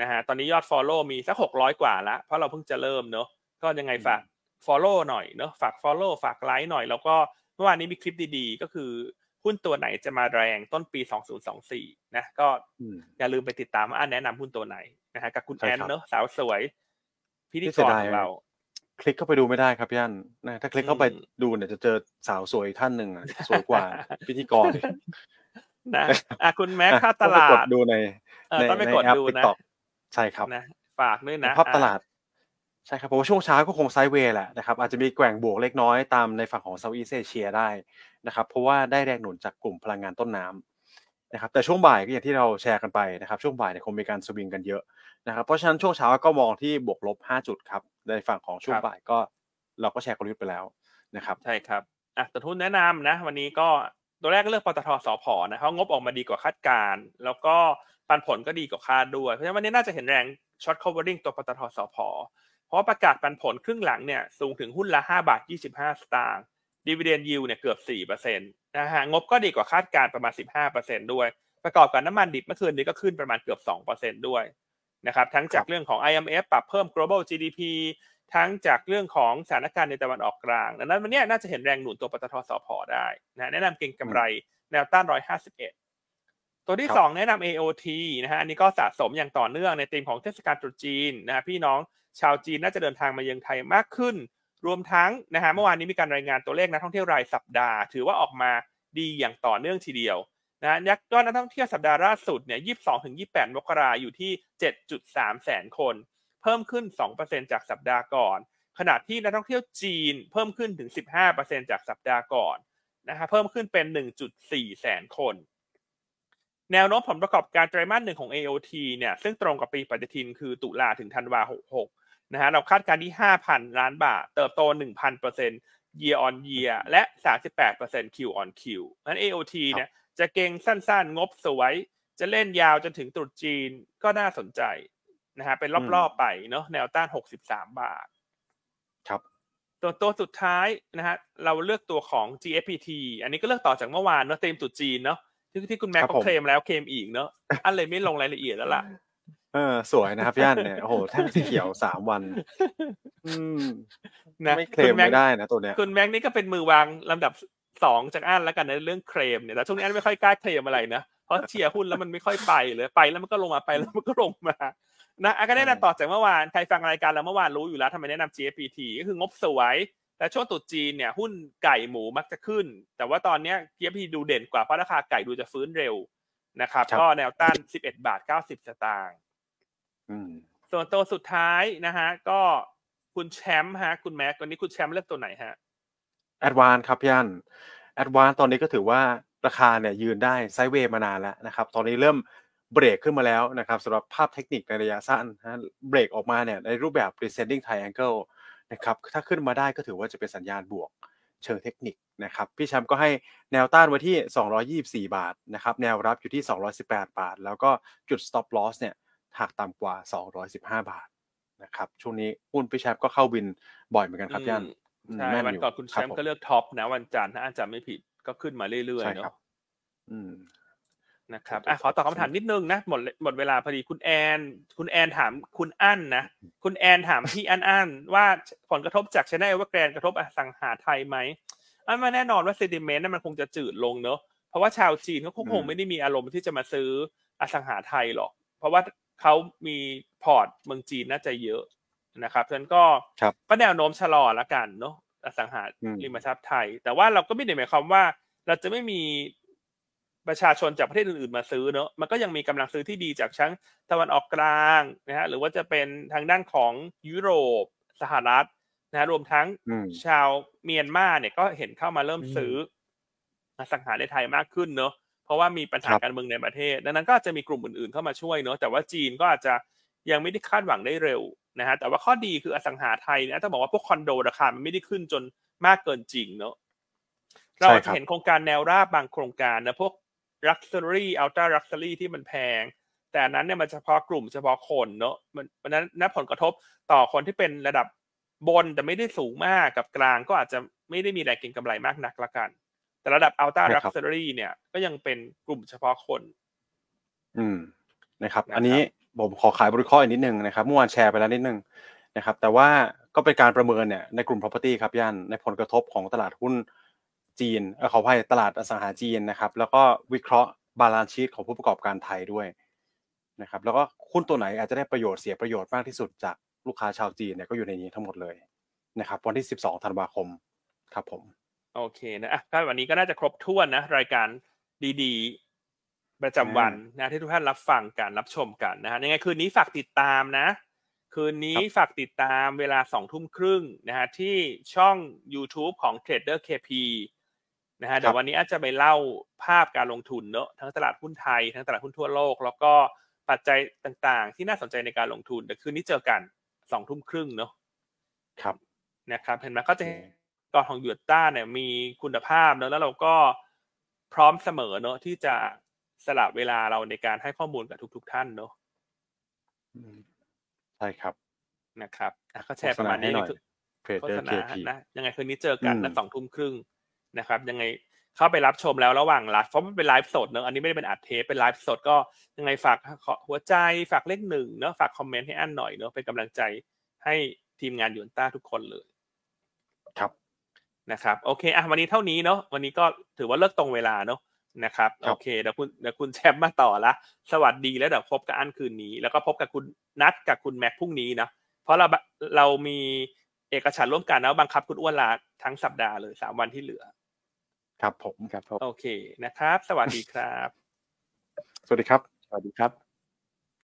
นะฮะตอนนี้ยอด Follow มีสักหกร้อยกว่าละเพราะเราเพิ่งจะเริ่มเนอะก็ยังไงฝาก Follow หน่อยเนอะฝาก Follow ฝากไลค์หน่อย แล้วก็เมื่อวานนี้มีคลิปดีๆ ก็คือ หุ้นตัวไหนจะมาแรงต้นปี 2024 นะ ก็อืมอย่าลืมไปติดตามว่าอันแนะนำหุ้นตัวไหนนะฮะกับคุณใช่แอนครับเนอะสาวสวย พิธีที่กเสียรดายของเรา คลิกเข้าไปดูไม่ได้ครับพี่อันนะถ้าคลิกเข้าไปอืมดูเนี่ยจะเจอสาวสวยท่านหนึ่งอะสวยกว่าพิธีกรอีกนะอะคุณแม็กอะค่าตต้องไปลากดดดูในเออในต้องไปในกดแอปดู TikTok นะใช่ครับนะฝากด้วยนะภาพตลาดอะ ใช่ครับผมว่าช่วงเช้าก็คง sideway แหละนะครับอาจจะมีแกว่งบวกเล็กน้อยตามในฝั่งของ Southeast Asia ได้นะครับเพราะว่าได้แรงหนุนจากกลุ่มพลังงานต้นน้ำนะครับแต่ช่วงบ่ายก็อย่างที่เราแชร์กันไปนะครับช่วงบ่ายเนี่ยคงมีการสวิงกันเยอะนะครับเพราะฉะนั้นช่วงเช้าก็มองที่บวกลบ 5 จุดครับในฝั่งของช่วงบ่ายก็เราก็แชร์กลยุทธ์ไปแล้วนะครับใช่ครับอะตัวหุ้นแนะนำนะวันนี้ก็ตัวแรกก็เลือกปตท.สผ.นะเพราะงบออกมาดีกว่าคาดการณ์แล้วก็ปันผลก็ดีกว่าคาดด้วย เพราะฉะนั้นวันนี้น่าจะเห็นแรงช็อต covering ตัวปตทสพเพ ราะว่าประกาศปันผลครึ่งหลังเนี่ยสูงถึงหุ้นละ5บาท25 สตางค์ดีเวเดนยิวเนี่ยเกือบ4%นะฮะงบก็ดีกว่าคาดการณ์ประมาณ 15%ด้วย ประกอบกับน้ำมันดิบเมื่อคืนนี้ก็ขึ้นประมาณเกือบ 2%ด้วยนะครับทั้งจากเรื่องของ IMF ปรับเพิ่ม global GDP ทั้งจากเรื่องของสถานการณ์ในตะวันออกกลางดังนั้นวันนี้น่าจะเห็นแรงหนุนตัวปตทสพได้นะแนะนำเก็งกำไรแนวต้าน 151 ตัวที่ครับสองแนะนำ AOT นะฮะอันนี้ก็สะสมอย่างต่อเนื่องในธีมของเทศกาลตรุษจีนนะฮะพี่น้อง ชาวจีนน่าจะเดินทางมาเยือนไทยมากขึ้น รวมทั้งนะฮะเมื่อวานนี้มีการรายงานตัวเลขนักท่องเที่ยวรายสัปดาห์ ถือว่าออกมาดีอย่างต่อเนื่องทีเดียวนะฮะยักยอดนักท่องเที่ยวสัปดาห์ล่าสุดเนี่ย 22 ถึง 28 มกราอยู่ที่ 7.3 แสนคน เพิ่มขึ้น 2%จากสัปดาห์ก่อน ขณะที่นักท่องเที่ยวจีนเพิ่มขึ้นถึง 15%จากสัปดาห์ก่อนนะฮะ เพิ่มขึ้นเป็น 1.4 แสนคน แนวโน้มผลประกอบการไตรมาสหนึ่งของ AOT เนี่ย ซึ่งตรงกับปีปฏิทินคือตุลาถึงธันวา 66 นะฮะเราคาดการณ์ที่ 5,000 ล้านบาท เติบโต 1,000% year on year และ 38% Q on Q นั้น AOT เนี่ยจะเก่งสั้นๆ งบสวย จะเล่นยาวจนถึงตรุษจีนก็น่าสนใจนะฮะเป็นรอบๆไปเนาะแนวต้าน 63 บาท ครับ ตัวตัวสุดท้ายนะฮะเราเลือกตัวของ GFPT อันนี้ก็เลือกต่อจากเมื่อวานเนาะเต็มตรุษจีนเนาะที่ที่คุณแม็กครับก็ผมเคลมแล้วเคลมอีกเนาะอันเลยไม่ลงรายละเอียดแล้วล่ะ เออสวยนะครับพี่อันเนี่ยโอ้โหแท่งสีเขียวสามวันอืมนะไม่เคลคุมณแม็กไม่ได้นะตัวเนี้ยคุณแม็กนี่ก็เป็นมือวางลำดับสองจากอันแล้วกันในเรื่องเคลมเนี่ยแต่ช่วงนี้อันไม่ค่อยกล้าเคลมอะไรนะเพราะเชียร์หุ้นแล้วมันไม่ค่อยไปเลยไปแล้วมันก็ลงมาไปแล้วมันก็ลงมานะอันก็แนะนำต่อจากเมื่อวานใครฟังรายการเราเมื่อวานรู้อยู่แล้วทำไมแนะนำ GFPT ก็คืองบสวยแต่ช่วงตรุษจีนเนี่ยหุ้นไก่หมูมักจะขึ้น แต่ว่าตอนเนี้ย GFPT ดูเด่นกว่าเพราะราคาไก่ดูจะฟื้นเร็วนะครับครับก็แนวต้าน 11 บาท 90 สตางค์อืม ส่วนตัวสุดท้ายนะฮะ ก็คุณแชมป์ฮะ คุณแม็กวันนี้คุณแชมป์เลือกตัวไหนฮะ ADVANC ครับพี่อั้น ADVANC ตอนนี้ก็ถือว่าราคาเนี่ยยืนได้ sideway มานานแล้วนะครับ ตอนนี้เริ่มเบรกขึ้นมาแล้วนะครับสำหรับภาพเทคนิคในระยะสั้นนะเบรกออกมาเนี่ยในรูปแบบ descending triangle นะครับถ้าขึ้นมาได้ก็ถือว่าจะเป็นสัญญาณบวกเชิงเทคนิคนะครับพี่แชมป์ก็ให้แนวต้านไว้ที่ 224 บาทนะครับแนวรับอยู่ที่ 218 บาท แล้วก็จุด stop loss เนี่ย หากต่ำกว่า 215 บาทนะครับ ช่วงนี้หุ้นพี่แชมป์ก็เข้าวินบ่อยเหมือนกันครับพี่อันใช่แม่วันยู่ก่อนคุณแชรับมป์ผก็เลือกท็อปนะวันจันทร์ถ้าอาจจะไม่ผิดก็ขึ้นมาเรื่อยใช่ๆครัเนาะบอืมนะครับครับอะขอตอบคำถามนิดนึงนะหมดหมดเวลาพอดีคุณแอน คุณแอนถามคุณอั้นนะคุณแอนถามพี่อั้นอั้นว่าผลกระทบจากชนะเอเวอร์แกรนกระทบอสังหาไทยไหมอันมาแน่นอนว่าเซติเมนต์นั้นมันคงจะจืดลงเนอะเพราะว่าชาวจีนเขาคงอืมไม่ได้มีอารมณ์ที่จะมาซื้ออสังหาไทยหรอกเพราะว่า เขามีพอร์ตเมืองจีนน่าจะเยอะนะครับฉะนั้นก็ครับก็แนวโน้มชะลอละกันเนาะอสังหาอืมริมทรัพย์ไทย แต่ว่าเราก็ไม่ได้หมายความว่า เราจะไม่มีประชาชนจากประเทศอื่นๆมาซื้อเนอะมันก็ยังมีกำลังซื้อที่ดีจากชั้งตะวันออกกลางนะฮะหรือว่าจะเป็นทางด้านของยุโรปสหรัฐนะฮะรวมทั้งอืมชาวเมียนมาเนี่ยก็เห็นเข้ามาเริ่มอืมซื้ออสังหาในไทยมากขึ้นเนอะ เพราะว่ามีปัญหาครับการเมืองในประเทศ ดังนั้นก็อาจจะมีกลุ่มอื่นๆเข้ามาช่วยเนอะแต่ว่าจีนก็อาจจะยังไม่ได้คาดหวังได้เร็วนะฮะแต่ว่าข้อดีคืออสังหาไทยเนี่ยต้องบอกว่าพวกคอนโดราคามันไม่ได้ขึ้นจนมากเกินจริงเนอะเราอาจจะเห็นโครงการแนวราบบางโครงการนะพวก luxury ultra luxury ที่มันแพง แต่อันนั้นเนี่ยมันเฉพาะกลุ่มเฉพาะคนเนอะมันมันนั้นนับผลกระทบต่อคนที่เป็นระดับบนแต่ไม่ได้สูงมากกับกลางก็อาจจะไม่ได้มีแรงเก็งกำไรมากนักละกัน แต่ระดับ ultra ใช่ครับ luxury เนี่ย ก็ยังเป็นกลุ่มเฉพาะคน อืมนะครับนะครับ อันนี้ผมขอขายบริข้ออีกนิดนึงนะครับเมื่อวานแชร์ไปแล้วนิดนึงนะครับ แต่ว่าก็เป็นการประเมินเนี่ยในกลุ่ม property ครับย่านในผลกระทบของตลาดหุ้นจีนเออขออภัยตลาดอสังหาจีนนะครับ แล้วก็วิเคราะห์ balance sheet ของผู้ประกอบการไทยด้วยนะครับ แล้วก็หุ้นตัวไหนอาจจะได้ประโยชน์เสียประโยชน์มากที่สุดจากลูกค้าชาวจีนเนี่ยก็อยู่ในนี้ทั้งหมดเลยนะครับ วันที่ 12 ธันวาคมครับผม โอเคนะอะก็วันนี้ก็น่าจะครบถ้วนนะ รายการดีๆ ประจำวันนะที่ทุกท่านรับฟังกันรับชมกันนะฮะยังไงคืนนี้ฝากติดตามนะ คืนนี้ฝากติดตามเวลาสองทุ่มครึ่งนะฮะที่ช่อง YouTube ของ Trader KP นะฮะเดี๋ยววันนี้อาจจะไปเล่าภาพการลงทุนเนอะทั้งตลาดหุ้นไทย ทั้งตลาดหุ้นทั่วโลก แล้วก็ปัจจัยต่างๆ ที่น่าสนใจในการลงทุนเดี๋ยวคืนนี้เจอกันสองทุ่มครึ่งเนอะครับนะครับ เห็นไหมก็จะ เห็นกองของยูต้าเนี่ยมีคุณภาพเนอะแล้วเราก็พร้อมเสมอเนอะที่จะสละเวลาเราในการให้ข้อมูลกับทุก ๆ ท่านเนอะอืมใช่ครับนะครับอะก็แชร์ประมาณนี้โฆษณาให้หน่อยโฆ Trader ษณา KP นะยังไงคืนนี้เจอกันอืมนะสองทุ่มครึ่งนะครับ ยังไงเข้าไปรับชมแล้วระหว่างไลฟ์เพราะมันเป็นไลฟ์สดเนอะอันนี้ไม่ได้เป็นอัดเทปเป็นไลฟ์สดก็ยังไงฝากหัวใจฝากเลขหนึ่งเนอะฝากคอมเมนต์ให้อันหน่อยเนอะเป็นกำลังใจให้ทีมงานยูนต้าทุกคนเลยครับ นะครับโอเคอะวันนี้เท่านี้เนาะวันนี้ก็ถือว่าเลิกตรงเวลาเนาะนะครับครับโอเคเดี๋ยวคุณเดี๋ยวคุณแชมป์มาต่อละสวัสดีแล้วเดี๋ยวพบกับอันคืนนี้ แล้วก็พบกับคุณนัดกับคุณแม็กพรุ่งนี้นะเพราะเราเรามีเอกฉันท์ร่วมกันนะบังคับคุณอ้วนลาทั้งสัปดาห์เลยสามวันที่เหลือ ครับผมครับผมโอเคนะครับ สวัสดีครับ สวัสดีครับ สวัสดีครับ